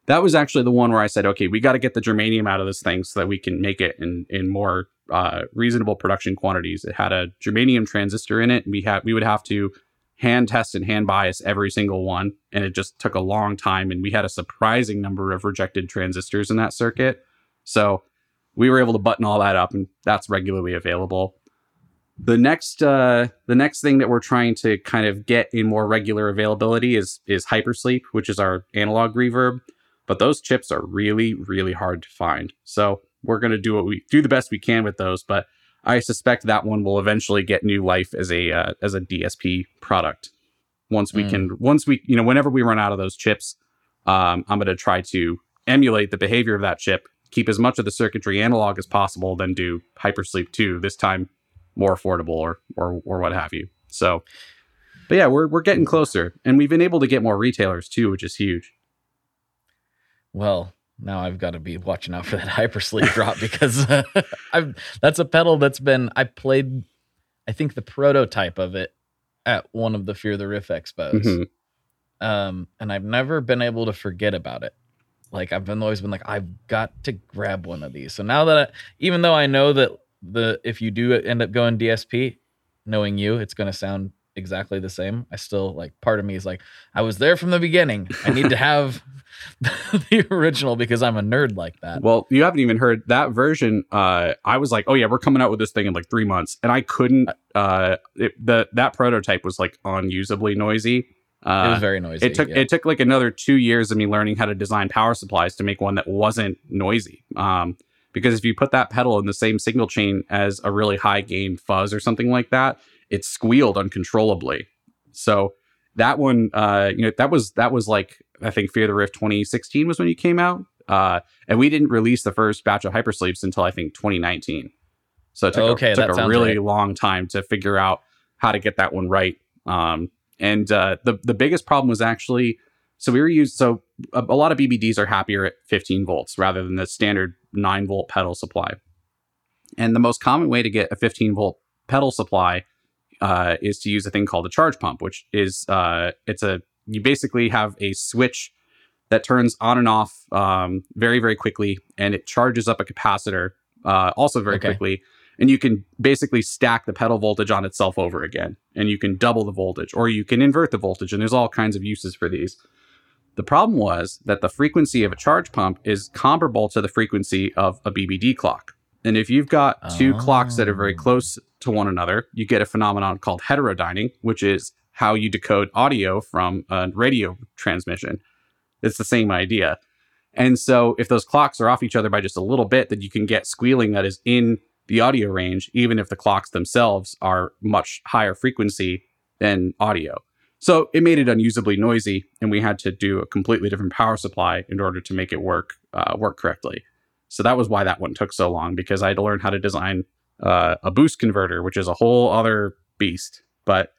That was actually the one where I said, okay, we got to get the germanium out of this thing so that we can make it in in more uh, reasonable production quantities. It had a germanium transistor in it. We had we would have to hand test and hand bias every single one, and it just took a long time. And we had a surprising number of rejected transistors in that circuit. So we were able to button all that up and that's regularly available the next uh the next thing that we're trying to kind of get in more regular availability is is hypersleep which is our analog reverb but those chips are really really hard to find so we're going to do what we do the best we can with those but i suspect that one will eventually get new life as a uh, as a dsp product once we Mm. can once we you know whenever we run out of those chips um, i'm going to try to emulate the behavior of that chip keep as much of the circuitry analog as possible, then do Hypersleep 2, this time more affordable or or or what have you. So but yeah, we're we're getting closer. And we've been able to get more retailers too, which is huge. Well, now I've got to be watching out for that hypersleep drop because I've that's a pedal that's been I played I think the prototype of it at one of the Fear the Riff expos. Mhm. Um and I've never been able to forget about it. Like I've been always been like I've got to grab one of these. So now that I, even though I know that the if you do end up going DSP, knowing you, it's going to sound exactly the same. I still like part of me is like I was there from the beginning. I need to have the original because I'm a nerd like that. Well, you haven't even heard that version. Uh, I was like, oh yeah, we're coming out with this thing in like three months, and I couldn't. Uh, it, the that prototype was like unusably noisy. Uh, it was very noisy. It took yeah. it took like another two years of me learning how to design power supplies to make one that wasn't noisy. Um, because if you put that pedal in the same signal chain as a really high gain fuzz or something like that, it squealed uncontrollably. So that one, uh, you know, that was that was like I think Fear the Riff 2016 was when you came out, uh, and we didn't release the first batch of hypersleeps until I think 2019. So it took Okay, a, took a really right. long time to figure out how to get that one right. Um, and uh, the the biggest problem was actually so we were used so a, a lot of BBDs are happier at 15 volts rather than the standard 9 volt pedal supply. And the most common way to get a 15 volt pedal supply uh, is to use a thing called a charge pump, which is uh, it's a you basically have a switch that turns on and off um, very very quickly, and it charges up a capacitor uh, also very Okay. quickly. And you can basically stack the pedal voltage on itself over again, and you can double the voltage, or you can invert the voltage. And there's all kinds of uses for these. The problem was that the frequency of a charge pump is comparable to the frequency of a BBD clock. And if you've got two clocks that are very Oh. close to one another, you get a phenomenon called heterodyning, which is how you decode audio from a radio transmission. It's the same idea. And so if those clocks are off each other by just a little bit, then you can get squealing that is in the audio range, even if the clocks themselves are much higher frequency than audio. So it made it unusably noisy, and we had to do a completely different power supply in order to make it work uh, work correctly. So that was why that one took so long because I had to learn how to design uh, a boost converter, which is a whole other beast. But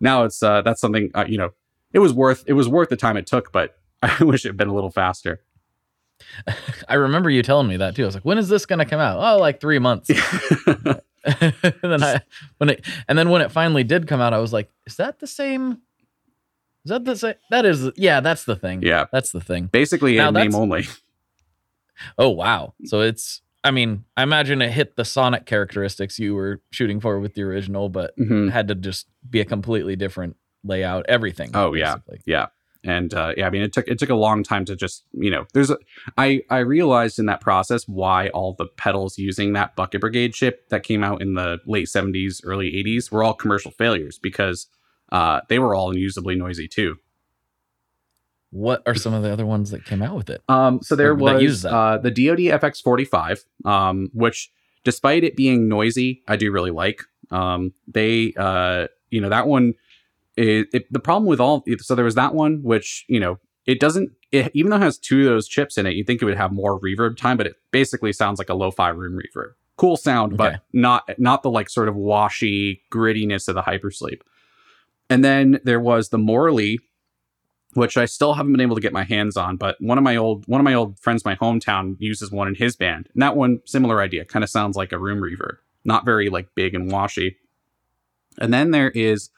now it's uh, that's something uh, you know it was worth it was worth the time it took, but I wish it had been a little faster. I remember you telling me that too. I was like, when is this going to come out? Oh, like three months. and then I when it and then when it finally did come out, I was like, is that the same? Is that the same? That is, yeah, that's the thing. Yeah. that's the thing. Basically, Now in name only. Oh wow! So it's, I mean, I imagine it hit the sonic characteristics you were shooting for with the original, but Mhm. it had to just be a completely different layout, everything. Oh, yeah. basically. Yeah. And uh, yeah, I mean, it took it took a long time to just you know. There's a, I I realized in that process why all the pedals using that Bucket Brigade chip that came out in the late '70s, early '80s were all commercial failures because uh, they were all unusably noisy too. What are some of the other ones that came out with it? Um, so there That was that. uh, the DoD FX45, um, which, despite it being noisy, I do really like. Um, they, uh, you know, that one. It, it, the problem with all so there was that one, which you know, it doesn't. It, even though it has two of those chips in it, you think it would have more reverb time, but it basically sounds like a lo-fi room reverb. Cool sound, Okay. but not not the like sort of washy grittiness of the hypersleep. And then there was the Morley, which I still haven't been able to get my hands on, but one of my old one of my old friends, my hometown, uses one in his band. And that one, similar idea, kind of sounds like a room reverb, not very like big and washy. And then there is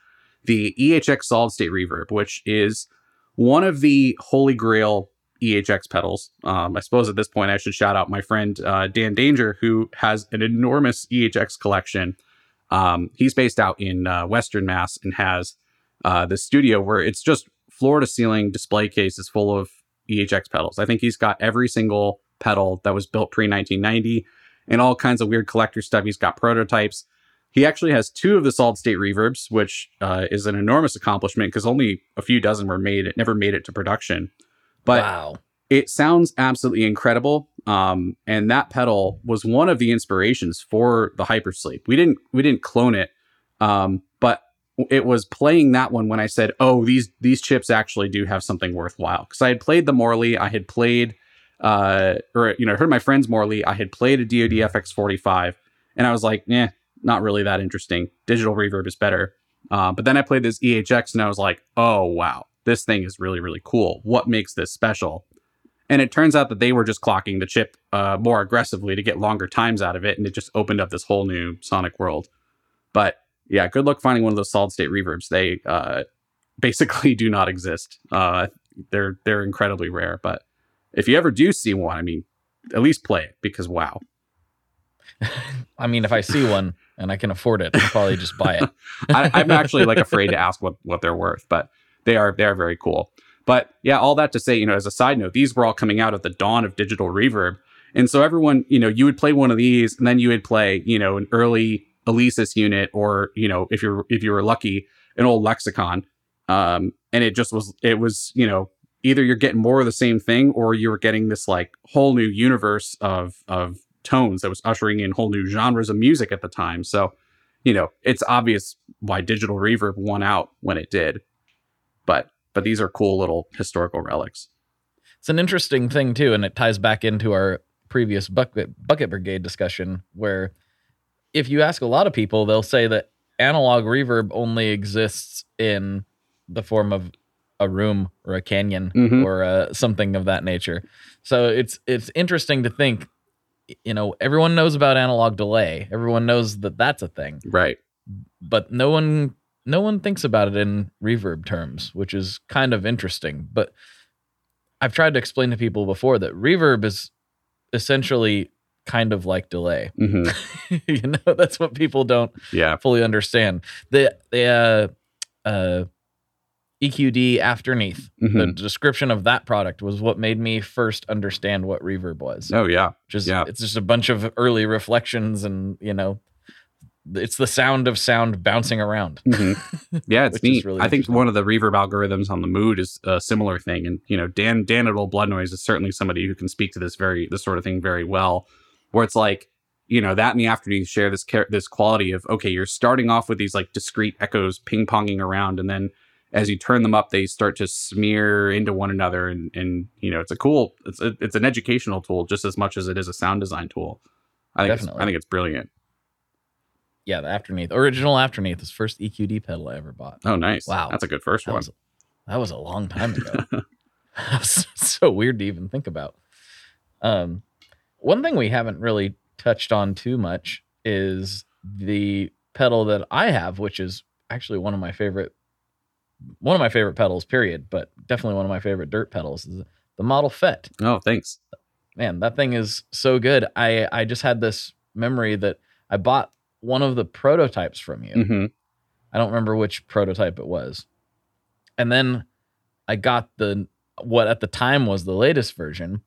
the EHX solid state reverb, which is one of the holy grail EHX pedals. Um, I suppose at this point I should shout out my friend uh, Dan Danger, who has an enormous EHX collection. Um, he's based out in uh, Western Mass and has uh, the studio where it's just floor to ceiling display cases full of EHX pedals. I think he's got every single pedal that was built pre 1990 and all kinds of weird collector stuff. He's got prototypes. He actually has two of the solid state reverbs, which uh, is an enormous accomplishment because only a few dozen were made. It never made it to production, but wow. it sounds absolutely incredible. Um, and that pedal was one of the inspirations for the hypersleep. We didn't we didn't clone it, um, but it was playing that one when I said, "Oh, these these chips actually do have something worthwhile." Because I had played the Morley, I had played, uh, or you know, heard my friends Morley. I had played a DoD FX45, and I was like, "Yeah, not really that interesting. Digital reverb is better." Uh, but then I played this EHX, and I was like, "Oh wow, this thing is really really cool. What makes this special?" And it turns out that they were just clocking the chip uh, more aggressively to get longer times out of it, and it just opened up this whole new sonic world. But yeah, good luck finding one of those solid state reverbs. They uh, basically do not exist. Uh, they're they're incredibly rare. But if you ever do see one, I mean, at least play it because wow. I mean, if I see one and I can afford it, I'll probably just buy it. I, I'm actually like afraid to ask what what they're worth, but they are they are very cool. But yeah, all that to say, you know, as a side note, these were all coming out at the dawn of digital reverb. And so everyone, you know, you would play one of these and then you would play, you know, an early Alesis unit or, you know, if you're if you were lucky, an old lexicon. Um, and it just was it was, you know, either you're getting more of the same thing or you were getting this like whole new universe of of tones that was ushering in whole new genres of music at the time. So, you know, it's obvious why digital reverb won out when it did. But but these are cool little historical relics. It's an interesting thing too, and it ties back into our previous bucket bucket brigade discussion where if you ask a lot of people, they'll say that analog reverb only exists in the form of a room or a canyon Mhm. or uh, something of that nature. So it's it's interesting to think. You know, everyone knows about analog delay. Everyone knows that that's a thing, Right. but no one no one thinks about it in reverb terms, which is kind of interesting. But I've tried to explain to people before that reverb is essentially kind of like delay. hmm you know, that's what people don't Yeah. fully understand. The the uh, uh, EQD Afterneath, the Mhm. description of that product was what made me first understand what reverb was. Oh yeah. Is yeah. it's just a bunch of early reflections and you know it's the sound of sound bouncing around. hmm Yeah, it's neat. really I think one of the reverb algorithms on the Mood is a similar thing, and you know, Dan Dan at Old Blood Noise is certainly somebody who can speak to this very this sort of thing very well. Where it's like, you know, that in the Afterneath share this this quality of okay, you're starting off with these like discrete echoes ping ponging around, and then as you turn them up, they start to smear into one another, and and you know, it's a cool it's a, it's an educational tool just as much as it is a sound design tool. I think it's, Definitely. I think it's brilliant. Yeah, the Afterneath original Afterneath was first EQD pedal I ever bought. Oh, nice. Wow. that's a good first That one. was, that was a long time ago. So weird to even think about. Um, one thing we haven't really touched on too much is the pedal that I have, which is actually one of my favorite, one of my favorite pedals. Period, but definitely one of my favorite dirt pedals is the Model Fet. Oh, thanks. Man, that thing is so good. I I just had this memory that I bought one of the prototypes from you. hmm I don't remember which prototype it was. And then I got the what at the time was the latest version.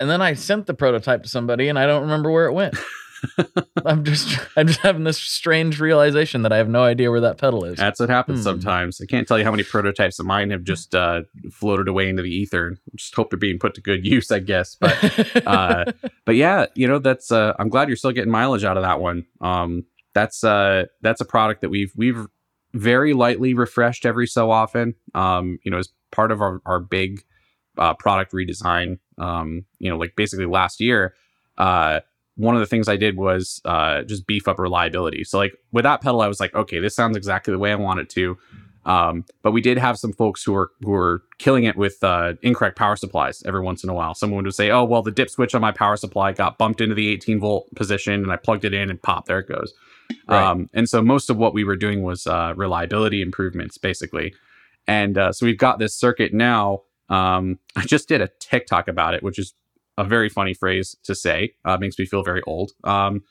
And then I sent the prototype to somebody and I don't remember where it went. I'm just I'm just having this strange realization that I have no idea where that pedal is. That's what happens Hmm. sometimes. I can't tell you how many prototypes of mine have just uh, floated away into the ether. Just hope they're being put to good use, I guess. But uh, but yeah, you know that's. Uh, I'm glad you're still getting mileage out of that one. Um, that's uh, that's a product that we've we've very lightly refreshed every so often. Um, you know, as part of our our big uh, product redesign. Um, you know, like basically last year. Uh, one of the things I did was uh, just beef up reliability. So like with that pedal, I was like, okay, this sounds exactly the way I want it to. Um, but we did have some folks who were who were killing it with uh, incorrect power supplies every once in a while. Someone would say, "Oh, well, the dip switch on my power supply got bumped into the 18 volt position, and I plugged it in, and pop, there it goes." Right. Um, and so most of what we were doing was uh, reliability improvements, basically. And uh, so we've got this circuit now. Um, I just did a TikTok about it, which is a very funny phrase to say. Uh, makes me feel very old. Um,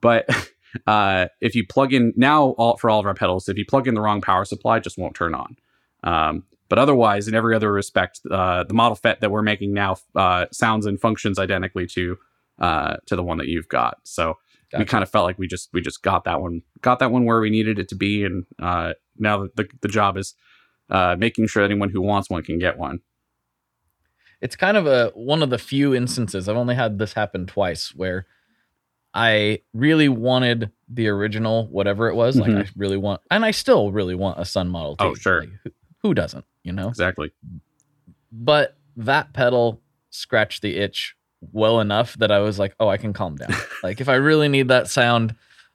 but uh, if you plug in now all, for all of our pedals, if you plug in the wrong power supply, it just won't turn on. Um, but otherwise, in every other respect, uh, the model FET that we're making now uh, sounds and functions identically to uh, to the one that you've got. So we kind of felt like we just we just got that one got that one where we needed it to be, and uh, now the the job is uh, making sure anyone who wants one can get one. It's kind of a one of the few instances I've only had this happen twice where I really wanted the original whatever it was like Mhm. I really want and I still really want a Sunn Model T. Oh, sure. Like, who, who doesn't you know Exactly. but that pedal scratched the itch well enough that I was like oh I can calm down like if I really need that sound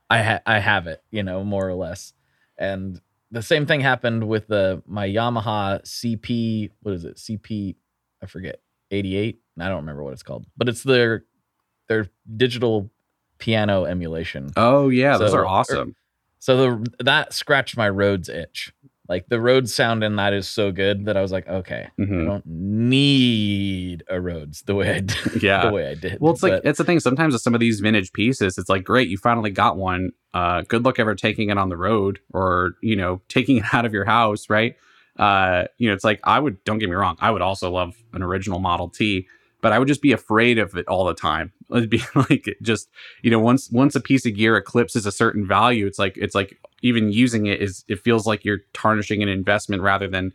I ha- I have it you know more or less and the same thing happened with the my Yamaha CP what is it CP I forget 88 I don't remember what it's called but it's their their digital piano emulation Oh yeah, those are awesome. so the that scratched my Rhodes itch like the Rhodes sound in that is so good that I was like okay I Mhm. don't need a Rhodes the way I did Yeah. the way I did Well, it's like it's the thing. Sometimes with some of these vintage pieces, it's like great, you finally got one. Uh, good luck ever taking it on the road or you know taking it out of your house, right? Uh, you know, it's like I would. Don't get me wrong, I would also love an original Model T, but I would just be afraid of it all the time. It'd be like just you know, once once a piece of gear eclipses a certain value, it's like it's like even using it is it feels like you're tarnishing an investment rather than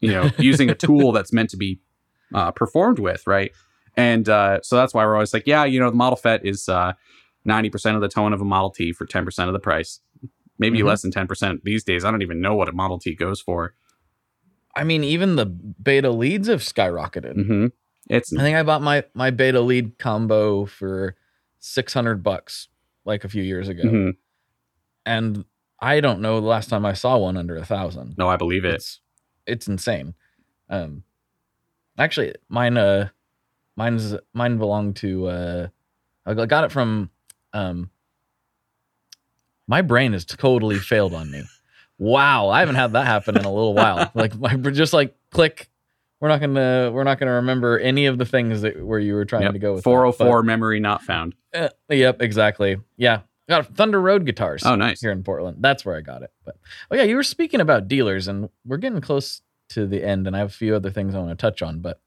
you know using a tool that's meant to be uh, performed with, right? And uh, so that's why we're always like, yeah, you know, the Model FET is uh, 90% of the tone of a Model T for 10% of the price. Maybe Mhm. less than 10% these days. I don't even know what a Model T goes for. I mean, even the beta leads have skyrocketed. hmm It's I think I bought my my beta lead combo for six hundred bucks like a few years ago, mhm. and I don't know the last time I saw one under a thousand. no, I believe it. It's it's insane. Um, actually, mine uh, mine's mine belonged to uh, I got it from um. My brain has totally failed on me. Wow, I haven't had that happen in a little while. Like my just like click. We're not gonna we're not gonna remember any of the things that where you were trying Yep. to go with. that, 404 memory not found. uh, yep, exactly. Yeah, got Thunder Road guitars Oh, nice. here in Portland. That's where I got it. But oh yeah, you were speaking about dealers, and we're getting close to the end, and I have a few other things I want to touch on. But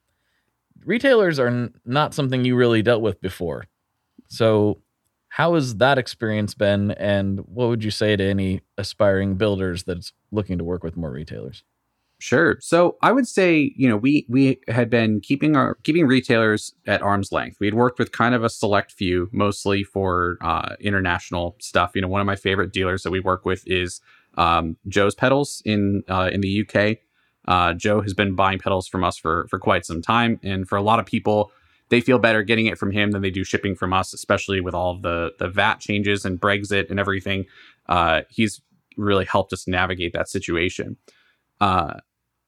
retailers are n- not something you really dealt with before. So how has that experience been, and what would you say to any aspiring builders that's looking to work with more retailers? Sure. So I would say, you know, we we had been keeping our keeping retailers at arm's length. We had worked with kind of a select few, mostly for uh, international stuff. You know, one of my favorite dealers that we work with is um, Joe's Pedals in uh, in the UK. Uh, Joe has been buying pedals from us for for quite some time, and for a lot of people, they feel better getting it from him than they do shipping from us, especially with all of the the VAT changes and Brexit and everything. Uh, he's really helped us navigate that situation. Uh,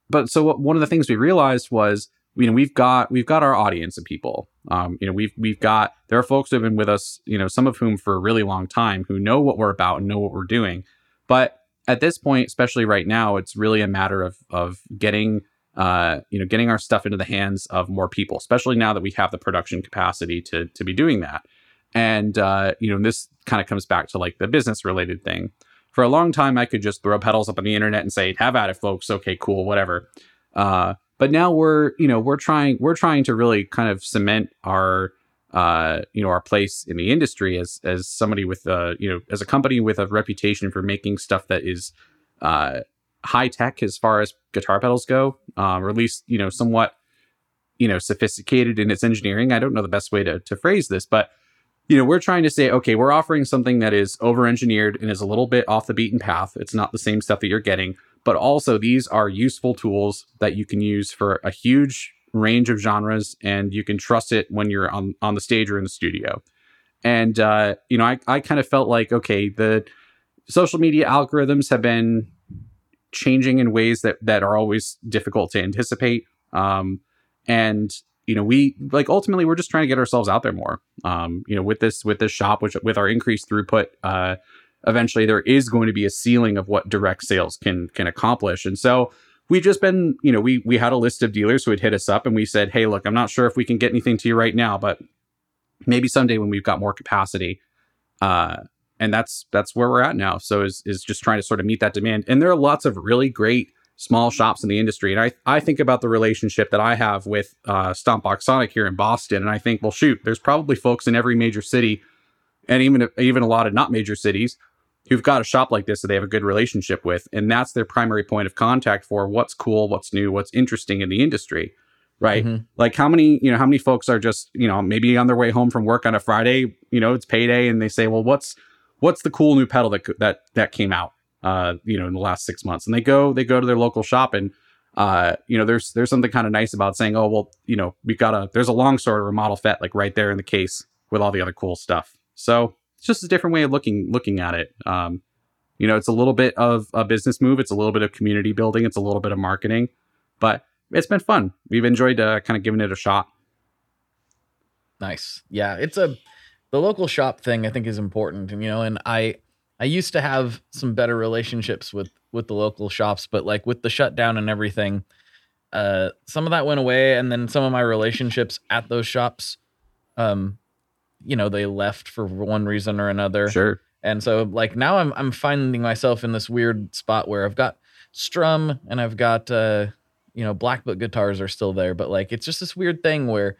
but so what, one of the things we realized was, you know, we've got we've got our audience of people. Um, you know, we've we've got there are folks who have been with us, you know, some of whom for a really long time who know what we're about and know what we're doing. But at this point, especially right now, it's really a matter of of getting uh, you know, getting our stuff into the hands of more people, especially now that we have the production capacity to to be doing that. And uh, you know, this kind of comes back to like the business related thing. For a long time, I could just throw pedals up on the internet and say, "Have at it, folks. Okay, cool, whatever." Uh, but now we're, you know, we're trying we're trying to really kind of cement our uh, you know, our place in the industry as as somebody with a, you know, as a company with a reputation for making stuff that is uh, high tech as far as guitar pedals go, um, or at least you know, somewhat you know, sophisticated in its engineering. I don't know the best way to to phrase this, but you know, we're trying to say, okay, we're offering something that is over engineered and is a little bit off the beaten path. It's not the same stuff that you're getting, but also these are useful tools that you can use for a huge range of genres and you can trust it when you're on, on the stage or in the studio. And, uh, you know, I, I kind of felt like, okay, the social media algorithms have been changing in ways that, that are always difficult to anticipate. Um, and you know we like ultimately we're just trying to get ourselves out there more um you know with this with this shop which with our increased throughput uh eventually there is going to be a ceiling of what direct sales can can accomplish and so we've just been you know we we had a list of dealers who had hit us up and we said hey look i'm not sure if we can get anything to you right now but maybe someday when we've got more capacity uh and that's that's where we're at now so is is just trying to sort of meet that demand and there are lots of really great small shops in the industry. And I, I think about the relationship that I have with uh, Stompbox Sonic here in Boston, and I think, well, shoot, there's probably folks in every major city, and even even a lot of not major cities, who've got a shop like this that they have a good relationship with, and that's their primary point of contact for what's cool, what's new, what's interesting in the industry, right? Mhm. Like how many you know how many folks are just you know maybe on their way home from work on a Friday, you know, it's payday, and they say, well, what's what's the cool new pedal that that that came out? uh, you know, in the last six months. And they go, they go to their local shop and, uh, you know, there's, there's something kind of nice about saying, oh, well, you know, we've got a, there's a longsword or a model fet like right there in the case with all the other cool stuff. So it's just a different way of looking, looking at it. Um, you know, it's a little bit of a business move. It's a little bit of community building. It's a little bit of marketing, but it's been fun. We've enjoyed uh, kind of giving it a shot. Nice. Yeah, it's a the local shop thing I think is important, and you know, and I I used to have some better relationships with with the local shops, but like with the shutdown and everything, uh some of that went away and then some of my relationships at those shops um you know, they left for one reason or another. Sure. And so like now I'm I'm finding myself in this weird spot where I've got strum and I've got uh you know blackbook guitars are still there, but like it's just this weird thing where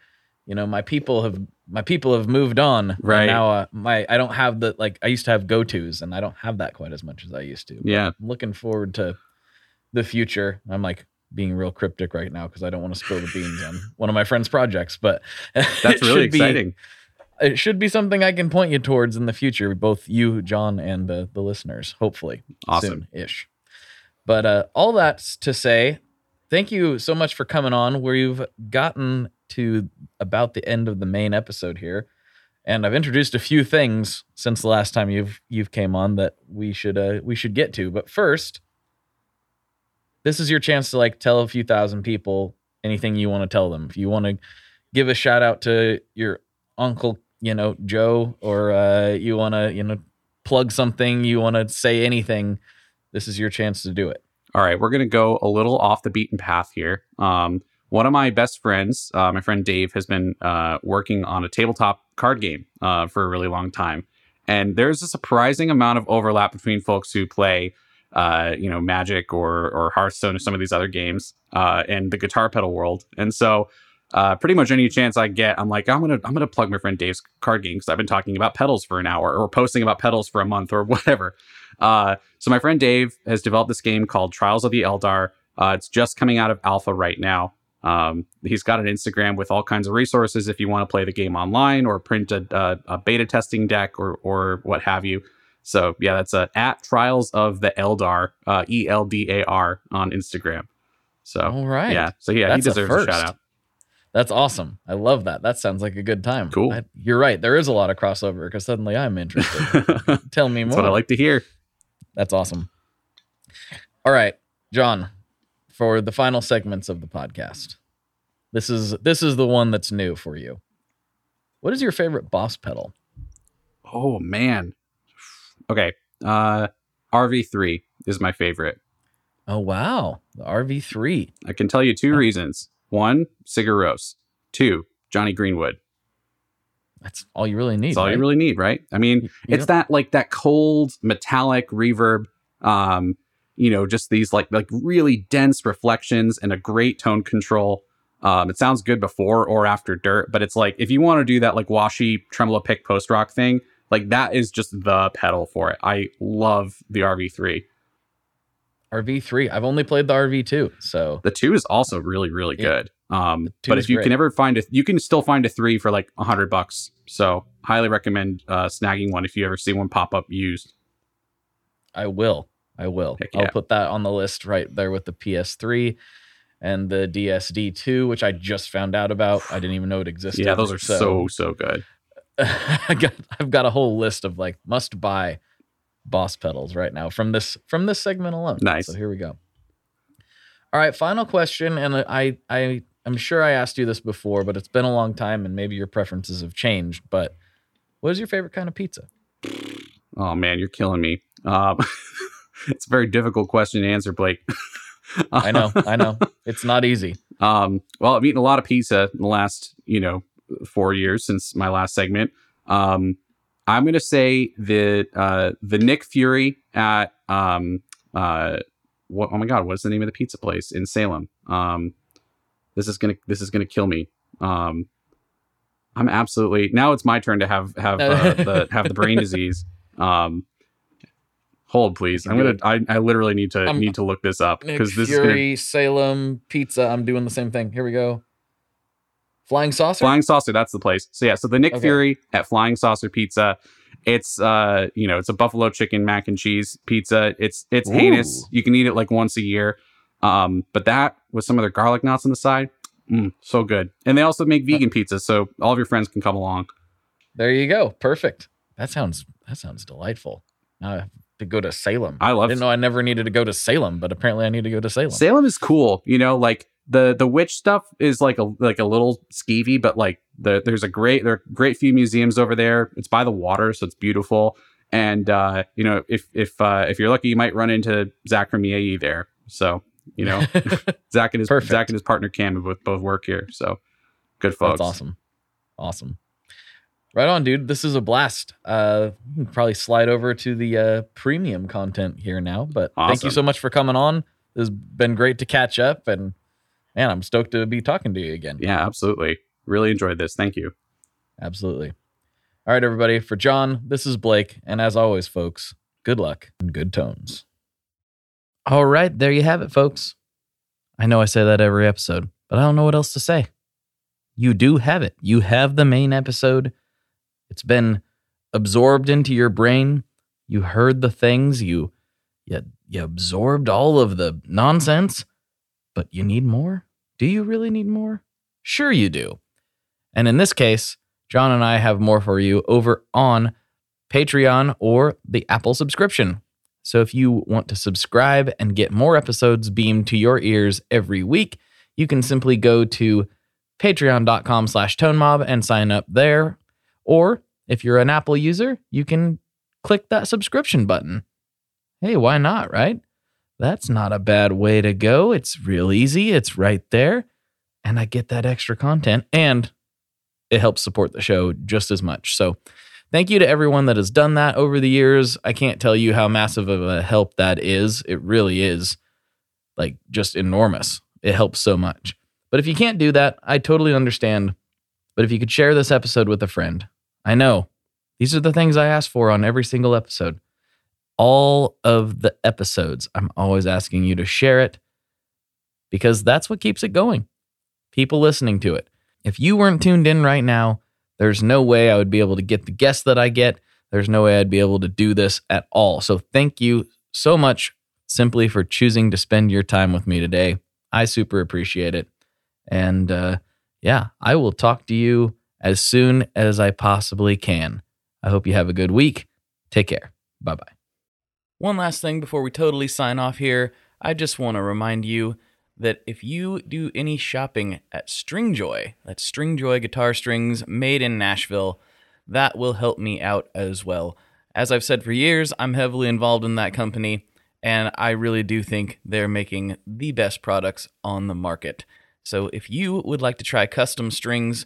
you know my people have my people have moved on. Right. now uh, my I don't have the like I used to have go tos and I don't have that quite as much as I used to. Yeah. I'm looking forward to the future. I'm like being real cryptic right now because I don't want to spill the beans on one of my friend's projects, but That's really should be- exciting. it should be something I can point you towards in the future, both you, John, and uh, the listeners, hopefully. Awesome. Ish. But uh, all that's to say, thank you so much for coming on. where you've gotten to about the end of the main episode here. And I've introduced a few things since the last time you've you've came on that we should uh, we should get to. But first, this is your chance to like tell a few thousand people anything you want to tell them. If you want to give a shout out to your uncle, you know, Joe, or uh, you want to, you know, plug something, you want to say anything, this is your chance to do it. All right, we're to go a little off the beaten path here. Um, one of my best friends, uh, my friend Dave, has been uh, working on a tabletop card game uh, for a really long time. And there's a surprising amount of overlap between folks who play, uh, you know, Magic or or Hearthstone or some of these other games uh, and the guitar pedal world. And so, uh, pretty much any chance I get, I'm like, I'm gonna I'm gonna plug my friend Dave's card game because I've been talking about pedals for an hour or posting about pedals for a month or whatever. Uh, so my friend Dave has developed this game called Trials of the Eldar. Uh, it's just coming out of alpha right now. Um, he's got an Instagram with all kinds of resources if you want to play the game online or print a, a, a beta testing deck or or what have you. So yeah, that's uh, at Trials of the Eldar, uh, E L D A R on Instagram. So All right. yeah, so yeah, That's he deserves a, first. shout out. That's awesome. I love that. That sounds like a good time. Cool. I- you're right. There is a lot of crossover because suddenly I'm interested. Tell me more. what I like to hear. That's awesome. All right, John, for the final segments of the podcast. This is this is the one that's new for you. What is your favorite boss pedal? Oh man. Okay. Uh RV3 is my favorite. Oh wow, the RV3. I can tell you two reasons. One, Sigur Rós. Two, Jonny Greenwood. That's all you really need. That's all right? you really need, right? I mean, You it's don't- that like that cold metallic reverb, um, you know, just these like like really dense reflections and a great tone control. Um, it sounds good before or after dirt, but it's like if you want to do that like washy tremolo pick post rock thing, like that is just the pedal for it. I love the RV3. RV3. I've only played the RV2, so The two is also really, really Yeah. good. Um, but if you great. can ever find a, you can still find a three for like a hundred bucks. So highly recommend uh, snagging one if you ever see one pop up used. I will. I will. Yeah. I'll put that on the list right there with the PS3 and the DSD2, which I just found out about. I didn't even know it existed. Yeah, those are so so good. I got I've got a whole list of like must buy boss pedals right now from this from this segment alone. Nice. So here we go. All right, final question, and I I I'm sure I asked you this before, but it's been a long time, and maybe your preferences have changed. But what is your favorite kind of pizza? Oh man, you're killing me. Um, it's a very difficult question to answer, Blake. I know, I know, it's not easy. Um, well, I've eaten a lot of pizza in the last, you know, four years since my last segment. Um, I'm gonna say the uh, the Nick Fury at um, uh, what? Oh my God, what's the name of the pizza place in Salem? Um, this is gonna this is gonna kill me. Um, I'm absolutely now. It's my turn to have have uh, the have the brain disease. Um, hold please. I'm gonna. I, I literally need to I'm- need to look this up because this is gonna Fury, Salem, pizza. I'm doing the same thing. Here we go. Flying saucer. Flying Saucer, that's the place. So yeah, so the Nick Okay. Fury at Flying Saucer Pizza. It's uh, you know, it's a buffalo chicken mac and cheese pizza. It's it's Ooh. heinous. You can eat it like once a year. Um, but that with some of their garlic knots on the side, mm, so good. And they also make vegan pizza, so all of your friends can come along. There you go. Perfect. That sounds that sounds delightful. Now have to go to Salem. I love I didn't know I never needed to go to Salem, but apparently I need to go to Salem. Salem is cool. You know, like the the witch stuff is like a like a little skeevy, but like the there's a great there are great few museums over there. It's by the water, so it's beautiful. And uh, you know, if if uh, if you're lucky, you might run into Zach from EAE there. So you know, Zach and his Perfect. Zach and his partner Cam both both work here. So good folks. That's awesome. Awesome. Right on, dude. This is a blast. Uh, probably slide over to the uh, premium content here now. But thank you so much for coming on. It's been great to catch up, and man, I'm stoked to be talking to you again. Yeah, absolutely. Really enjoyed this. Thank you. Absolutely. All right, everybody. For John, this is Blake, and as always, folks, good luck and good tones. All right, there you have it, folks. I know I say that every episode, but I don't know what else to say. You do have it. You have the main episode. It's been absorbed into your brain. You heard the things. You you, you absorbed all of the nonsense. But you need more? Do you really need more? Sure you do. And in this case, John and I have more for you over on Patreon or the Apple subscription. So if you want to subscribe and get more episodes beamed to your ears every week, you can simply go to patreon.com slash tonemob and sign up there. Or if you're an Apple user, you can click that subscription button. Hey, why not, right? That's not a bad way to go. It's real easy. It's right there. And I get that extra content and it helps support the show just as much. So, thank you to everyone that has done that over the years. I can't tell you how massive of a help that is. It really is like just enormous. It helps so much. But if you can't do that, I totally understand. But if you could share this episode with a friend, I know these are the things I ask for on every single episode. All of the episodes, I'm always asking you to share it because that's what keeps it going. People listening to it. If you weren't tuned in right now, there's no way I would be able to get the guests that I get. There's no way I'd be able to do this at all. So thank you so much simply for choosing to spend your time with me today. I super appreciate it. And uh, yeah, I will talk to you as soon as I possibly can. I hope you have a good week. Take care. Bye bye. One last thing before we totally sign off here, I just want to remind you that if you do any shopping at Stringjoy, that's Stringjoy guitar strings made in Nashville, that will help me out as well. As I've said for years, I'm heavily involved in that company, and I really do think they're making the best products on the market. So if you would like to try custom strings,